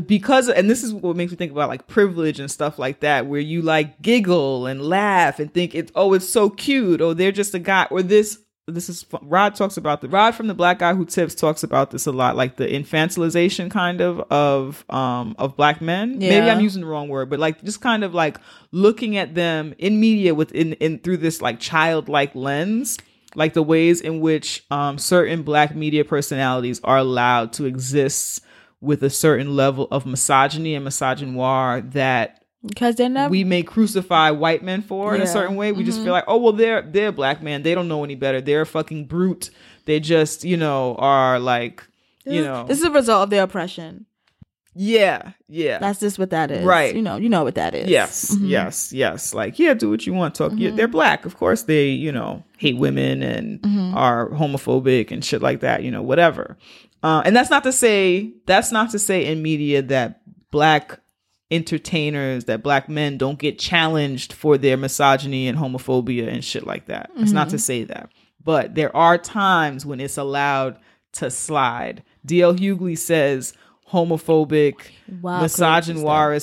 because and this is what makes me think about like privilege and stuff like that where you like giggle and laugh and think it's oh it's so cute or they're just a guy or this this is Rod talks about the Rod from the Black Guy Who Tips talks about this a lot like the infantilization kind of of um of black men. Maybe I'm using the wrong word but like just kind of like looking at them in media within in through this like childlike lens like the ways in which um certain black media personalities are allowed to exist with a certain level of misogyny and misogynoir that Because they're never. we may crucify white men for in a certain way. We just mm-hmm. feel like, oh well, they're they're a black man. They don't know any better. They're a fucking brute. They just you know are like you know this is a result of their oppression. Yeah, yeah. That's just what that is. Right. You know, you know what that is. Yes, Mhm. yes, yes. Like, yeah, do what you want. Talk. Yeah, mm-hmm. they're black. Of course, they, you know, hate women and mm-hmm. are homophobic and shit like that. You know, whatever. Uh, and that's not to say that's not to say in media that black entertainers that black men don't get challenged for their misogyny and homophobia and shit like that. It's not to say that, but there are times when it's allowed to slide. D.L. Hughley says homophobic, Wild,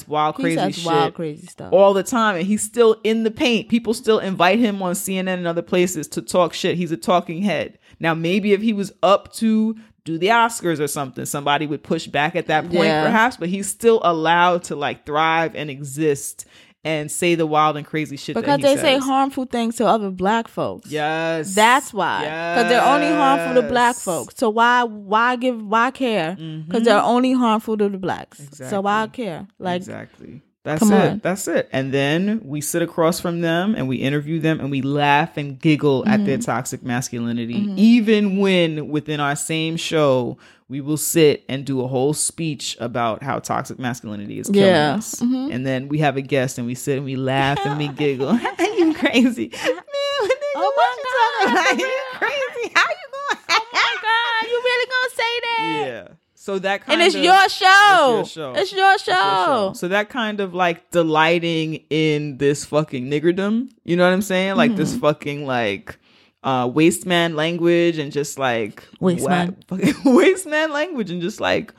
wild, He crazy shit wild, crazy stuff. all the time and he's still in the paint. People still invite him on CNN and other places to talk shit. He's a talking head. Now maybe if he was up to do the Oscars or something, somebody would push back at that point Yeah. perhaps, but he's still allowed to like thrive and exist and say the wild and crazy shit because that he they say harmful things to other black folks. Yes. That's why. Because they're only harmful to black folks. So why why give why care? Because they're mm-hmm. only harmful to the blacks. So why Exactly. care? Like exactly. That's come it. on. That's it. And then we sit across from them and we interview them and we laugh and giggle at Mm-hmm. their toxic masculinity, even when within our same show we will sit and do a whole speech about how toxic masculinity is killing Yeah. us. Mm-hmm. And then we have a guest and we sit and we laugh and we giggle. you crazy. Man, nigga, Oh my talking God, about? for You crazy. How you going? Oh my God, you really gonna say that? Yeah. So that kind And it's of your show. It's your show. It's your It's your show. So that kind of like delighting in this fucking niggerdom, you know what I'm saying? Like Mm-hmm. this fucking like uh waste man language and just like Waste whack- man. fucking waste man language and just like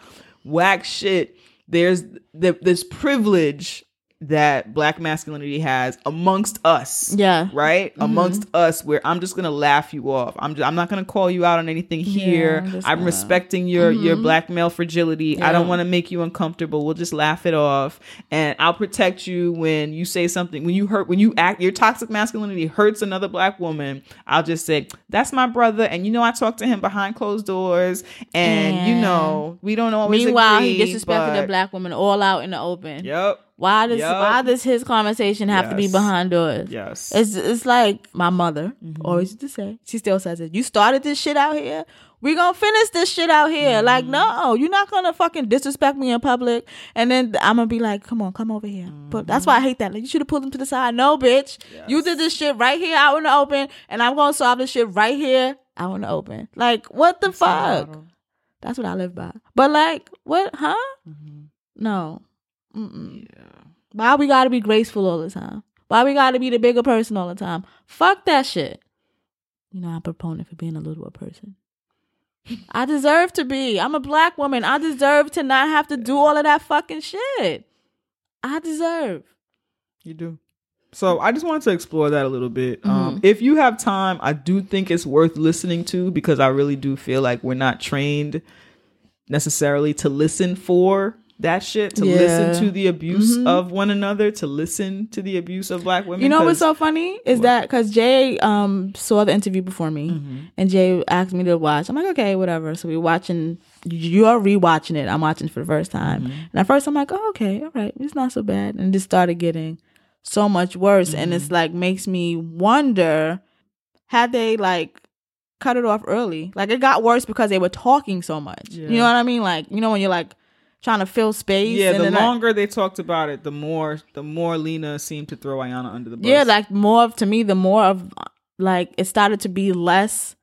whack shit. There's the, this privilege that black masculinity has amongst us Yeah. right? Mm-hmm. amongst us where i'm just gonna laugh you off. I'm just, i'm not gonna call you out on anything here. I'm i'm respecting your your black male fragility. I don't Mm-hmm. Want to make you uncomfortable. We'll just laugh it off. And i'll protect you when you say something when you hurt when you act your toxic masculinity hurts another black woman i'll just say that's my brother. And you know i talk to him behind closed doors. And you know we don't always Meanwhile, agree, he disrespected but- a black woman all out in the open. yep Why does Yup. why does his conversation have to be behind doors? yes It's it's like my mother Mm-hmm. always used to say. She still says it. You started this shit out here. We gonna finish this shit out here. Mm-hmm. Like no, you're not gonna fucking disrespect me in public. And then I'm gonna be like, come on, come over here. But that's Mm-hmm. why I hate that. Like you should have pulled him to the side. No, bitch. You did this shit right here out in the open, and I'm gonna solve this shit right here out in the open. Like what the fuck? That's what I live by. But like, what? Huh? No. Mm-mm. Why we gotta be graceful all the time? Why we gotta be the bigger person all the time? Fuck that shit. You know, I'm a proponent for being a littler person. I deserve to be. I'm a black woman. I deserve to not have to do all of that fucking shit. I deserve. You do. So I just wanted to explore that a little bit. Mm-hmm. Um, if you have time, I do think it's worth listening to because I really do feel like we're not trained necessarily to listen for that shit, to Yeah. Mm-hmm. listen to the abuse of one another, to listen to the abuse of black women. You know what's so funny is that because Jay um saw the interview before me, Mm-hmm. and Jay asked me to watch. I'm like, okay, whatever. So we watching. You're rewatching it. I'm watching for the first time, Mm-hmm. and at first I'm like, oh, okay, all right, it's not so bad, and it just started getting so much worse, and Mm-hmm. it's like makes me wonder, had they like cut it off early? Like it got worse because they were talking so much. You know what I mean? Like you know when you're like trying to fill space. yeah, and the longer they talked about it, the more the more Lena seemed to throw Ayanna under the bus. Yeah, like more of to me, the more of like it started to be less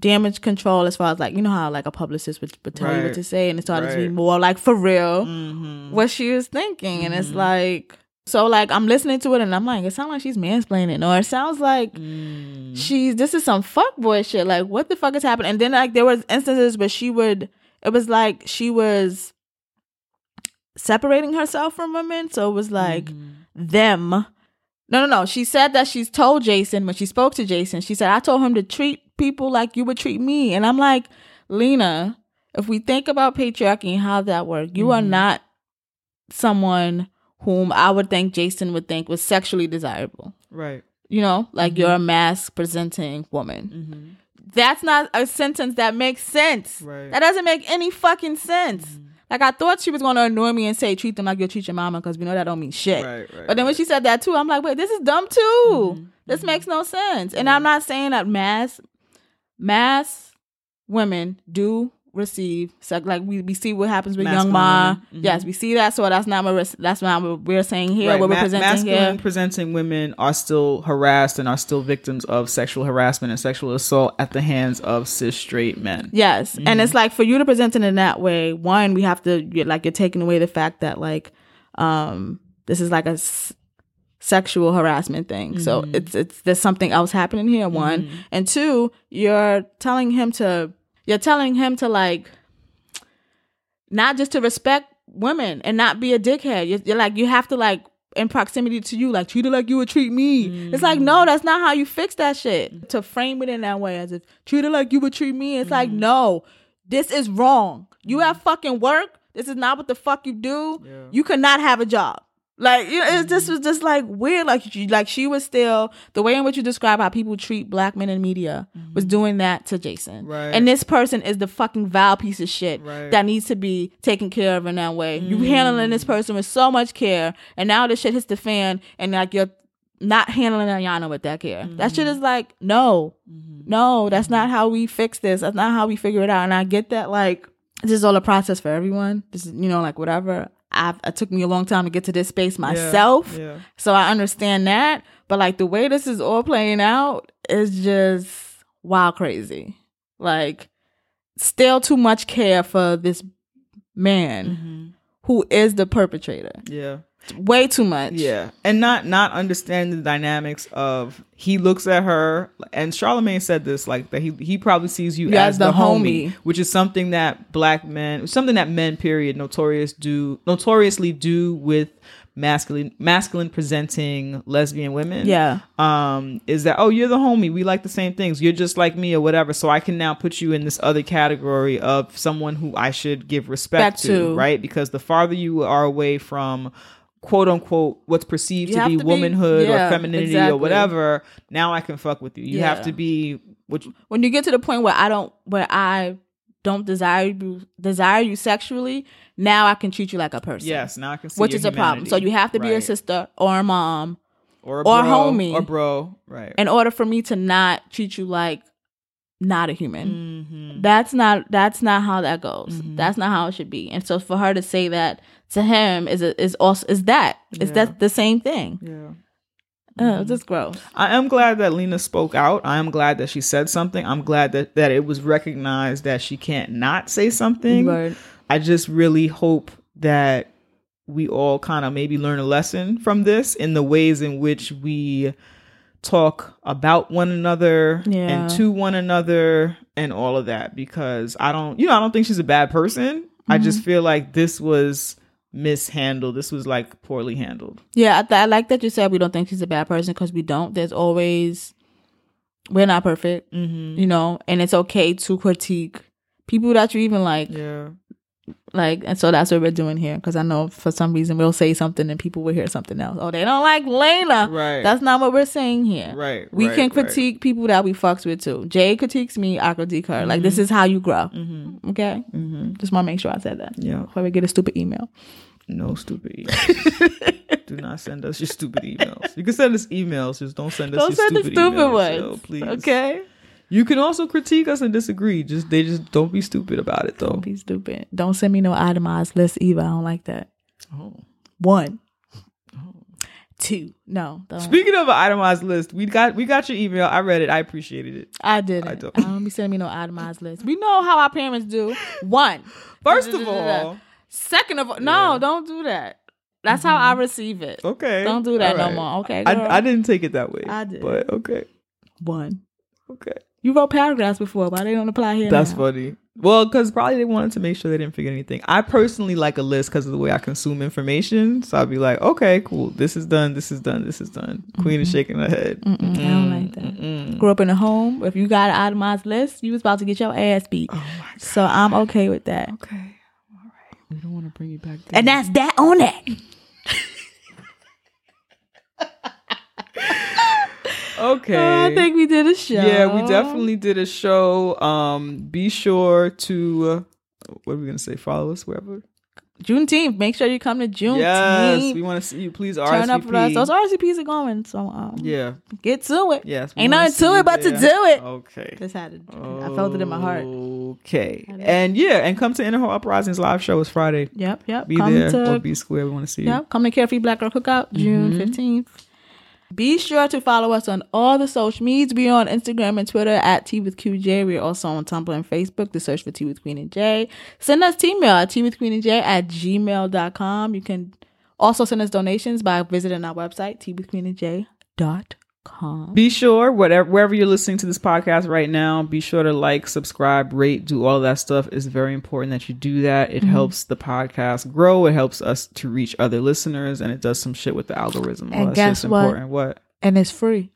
damage control as far as like you know how like a publicist would, would tell you what to say, and it started to be more like for real Mhm. what she was thinking, and it's like so like I'm listening to it and I'm like it sounds like she's mansplaining, or it sounds like Mm. she's this is some fuckboy shit. Like what the fuck is happening? And then like there was instances where she would it was like she was separating herself from women, so it was like mm-hmm. them. No, no, no. She said that she's told Jason when she spoke to Jason. She said, "I told him to treat people like you would treat me." And I'm like, Lena, if we think about patriarchy and how that works, you are mm-hmm. not someone whom I would think Jason would think was sexually desirable. right. You know, like mm-hmm. you're a masc presenting woman. That's not a sentence that makes sense. Right. That doesn't make any fucking sense. Like I thought she was going to annoy me and say treat them like you treat your mama because we know that don't mean shit. Right, right, but then when right. she said that too, I'm like, wait, this is dumb too. Mm-hmm. This mm-hmm. makes no sense. And I'm not saying that mass mass women do receive sex. Like we, we see what happens with Young M.A. Masculine women. Yes, we see that. So that's not what we're, that's not what we're saying here. Right, What we're ma- presenting masculine here. presenting women are still harassed and are still victims of sexual harassment and sexual assault at the hands of cis straight men. Yes, and Mm-hmm. it's like for you to present it in that way. One, we have to you're, like you're taking away the fact that like um this is like a s- sexual harassment thing. So Mm-hmm. it's it's there's something else happening here. One and two, you're telling him to you're telling him to like not just to respect women and not be a dickhead. You're, you're like you have to like in proximity to you, like treat it like you would treat me. It's like no, that's not how you fix that shit. To frame it in that way, as if treat it like you would treat me. It's like mm-hmm. no, this is wrong. You have fucking work. This is not what the fuck you do. You cannot have a job. Like you know, it just mm-hmm. was just like weird. Like she, like she was still the way in which you describe how people treat black men in media was mm-hmm. doing that to Jason. Right. And this person is the fucking vile piece of shit Right. that needs to be taken care of in that way. You mm. handling this person with so much care, and now this shit hits the fan, and like you're not handling Ayanna with that care. That shit is mm-hmm. like no, no, that's not how we fix this. That's not how we figure it out. And I get that like this is all a process for everyone. This is you know like whatever. I've, it took me a long time to get to this space myself. yeah. So I understand that. But like the way this is all playing out is just wild crazy. Like still too much care for this man mm-hmm. who is the perpetrator. Yeah. Way too much. Yeah, and not not understanding the dynamics of he looks at her, and Charlemagne said this like that he he probably sees you Yeah, as as the, the homie, homie. which is something that black men, something that men period notorious do notoriously do with masculine masculine presenting lesbian women. Yeah. um, is that oh you're the homie, we like the same things, you're just like me or whatever, so I can now put you in this other category of someone who I should give respect Respect to, to. right? Because the farther you are away from quote unquote what's perceived You to be to be- womanhood or yeah, femininity or whatever, now I can fuck with you. You have to be which When you get to the point where I don't where I don't desire you desire you sexually, now I can treat you like a person. yes, now I can see Which is a problem. So you have to be a sister or a mom or a or bro, homie. or bro, right? in order for me to not treat you like not a human. Mm-hmm. That's not that's not how that goes. That's not how it should be. And so for her to say that to him is a, is also is that is Yeah. that the same thing? yeah. Uh, just gross. I am glad that Lena spoke out. I am glad that she said something. I'm glad that, that it was recognized that she can't not say something. Word. I just really hope that we all kind of maybe learn a lesson from this in the ways in which we talk about one another Yeah. and to one another and all of that because I don't you know I don't think she's a bad person. I just Mm-hmm. feel like this was mishandled. This was like poorly handled. Yeah, I, th- I like that you said we don't think she's a bad person because we don't. There's always we're not perfect, Mm-hmm. you know, and it's okay to critique people that you even like. Yeah. Like, and so that's what we're doing here. Because I know for some reason we'll say something and people will hear something else. Oh, they don't like Lena. Right. That's not what we're saying here. Right, We right, can right. critique people that we fucks with too. Jay critiques me. I critique her. Like Mm-hmm. this is how you grow. Okay. Just want to make sure I said that. Yeah. Before we get a stupid email. No mm. stupid emails. Do not send us your stupid emails. You can send us emails, just don't send us Don't your send the stupid, stupid emails, ones. yo, please. Okay. You can also critique us and disagree. Just they just don't be stupid about it though. Don't be stupid. Don't send me no itemized list either. I don't like that. Oh. One. Oh. Two. No. Don't. Speaking of an itemized list, we got we got your email. I read it. I appreciated it. I didn't. I I don't. don't. be sending me no itemized list. We know how our parents do. One. First of all, Second of all, no, don't do that. That's how I mm-hmm. receive it. okay. Don't do that all no more. Okay. I, I didn't take it that way. I did. But okay. One. Okay. You wrote paragraphs before, but they don't apply here. That's now. funny. Well, because probably they wanted to make sure they didn't forget anything. I personally like a list because of the way I consume information. So I'd be like, okay, cool. This is done. This is done. This is done. Queen is mm-hmm. shaking her head. Mm-mm, I don't like that. Grew up in a home. If you got an itemized list, you was about to get your ass beat. Oh my god. So I'm okay with that. Okay. We don't want to bring you back. Down. And that's that on that. okay. Oh, I think we did a show. yeah, we definitely did a show. Um, be sure to uh, what are we gonna say? Follow us wherever. Juneteenth. Make sure you come to Juneteenth. Yes, we want to see you. Please RSVP. Turn up for us. Those RSVPs are going. So um, yeah. get to it. Yes. Ain't nothing to it but to do it. Okay. Just had to. I felt it in my heart. Okay. And yeah, and come to Inner Hall Uprising's live show is Friday. Yep, yep. Be come there to or be square. We want to see you. Yep, come to Carefree Black Girl Cookout, June Mm-hmm. 15th. Be sure to follow us on all the social medias. We're on Instagram and Twitter at Tea with QJ. We're also on Tumblr and Facebook to search for Tea with Queen and J. Send us email at Tea with Queen and J at gmail.com. You can also send us donations by visiting our website, Tea with Queen and J dot com. Be sure, whatever wherever you're listening to this podcast right now, be sure to like, subscribe, rate, do all that stuff. It's very important that you do that. Mm-hmm. It helps the podcast grow. It helps us to reach other listeners, and it does some shit with the algorithm. And guess what? important. What? And it's free.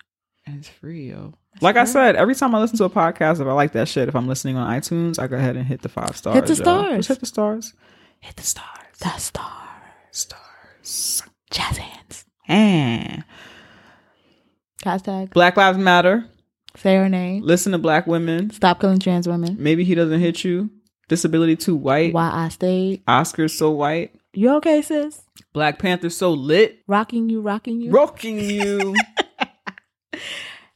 And it's free, yo. Like I said, every time I listen to a podcast, if I like that shit, if I'm listening on iTunes, I go ahead and hit the five stars. Hit the stars. Just hit the stars. Hit the stars. The star. Stars. Jazz hands. And Hashtag Black Lives Matter. say her name. Listen to black women. Stop killing trans women. Maybe he doesn't hit you. Disability too white. Why I stayed. Oscar's so white. You okay, sis? Black Panther so lit. Rocking you, rocking you. Rocking you.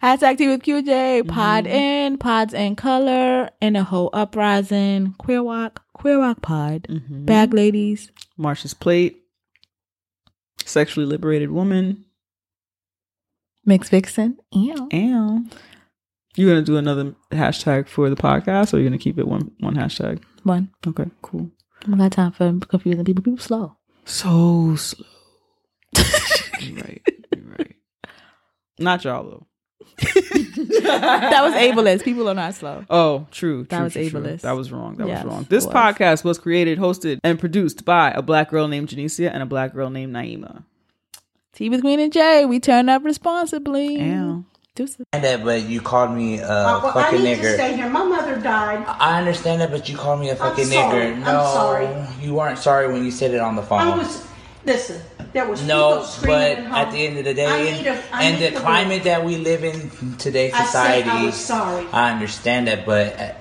Hashtag Tea with QJ, Pod mm-hmm. In, Pods in Color, In a Whole Uprising, Queer Walk, Queer Walk Pod, mm-hmm. Bag Ladies, Marsha's plate. Sexually liberated woman. Mix Vixen, Ew. And you gonna do another hashtag for the podcast, or you gonna keep it one one hashtag? One. Okay, cool. I got time for confusing people. People slow. So slow. you're right. You're right. Not y'all though. that was ableist. People are not slow. Oh, true. That true, was true, true. ableist. That was wrong. That Yes, was wrong. This was. podcast was created, hosted, and produced by a black girl named Janicia and a black girl named Naima. Tea with Queen and Jay, we turn up responsibly. Ow. Deuces. that, but you called me a Uh, well, I fucking need to nigger. stay here. My mother died. I understand that, but you called me a fucking sorry. nigger. I'm No, sorry. you weren't sorry when you said it on the phone. I was. Listen, there was no, people screaming but at home. at the end of the I day, need and, a- I and need the climate go. that we live in today's I said society, I was sorry. I understand that, but uh,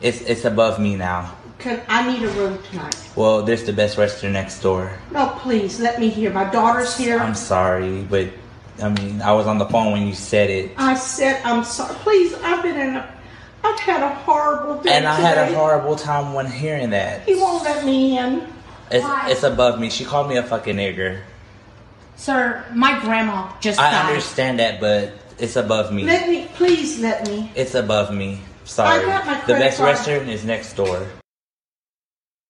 it's it's above me now. Can, I need a room tonight. Well, there's the best restaurant next door. No, please let me hear. My daughter's here. I'm sorry, but I mean, I was on the phone when you said it, I said I'm sorry. Please, I've been in a. I've had a horrible day and I had a horrible time when hearing that. He won't let me in. It's, Why? it's above me. She called me a fucking nigger. Sir, my grandma just I died. understand that, but it's above me. Let me, please let me. It's above me. Sorry. I got my the best card. restaurant is next door.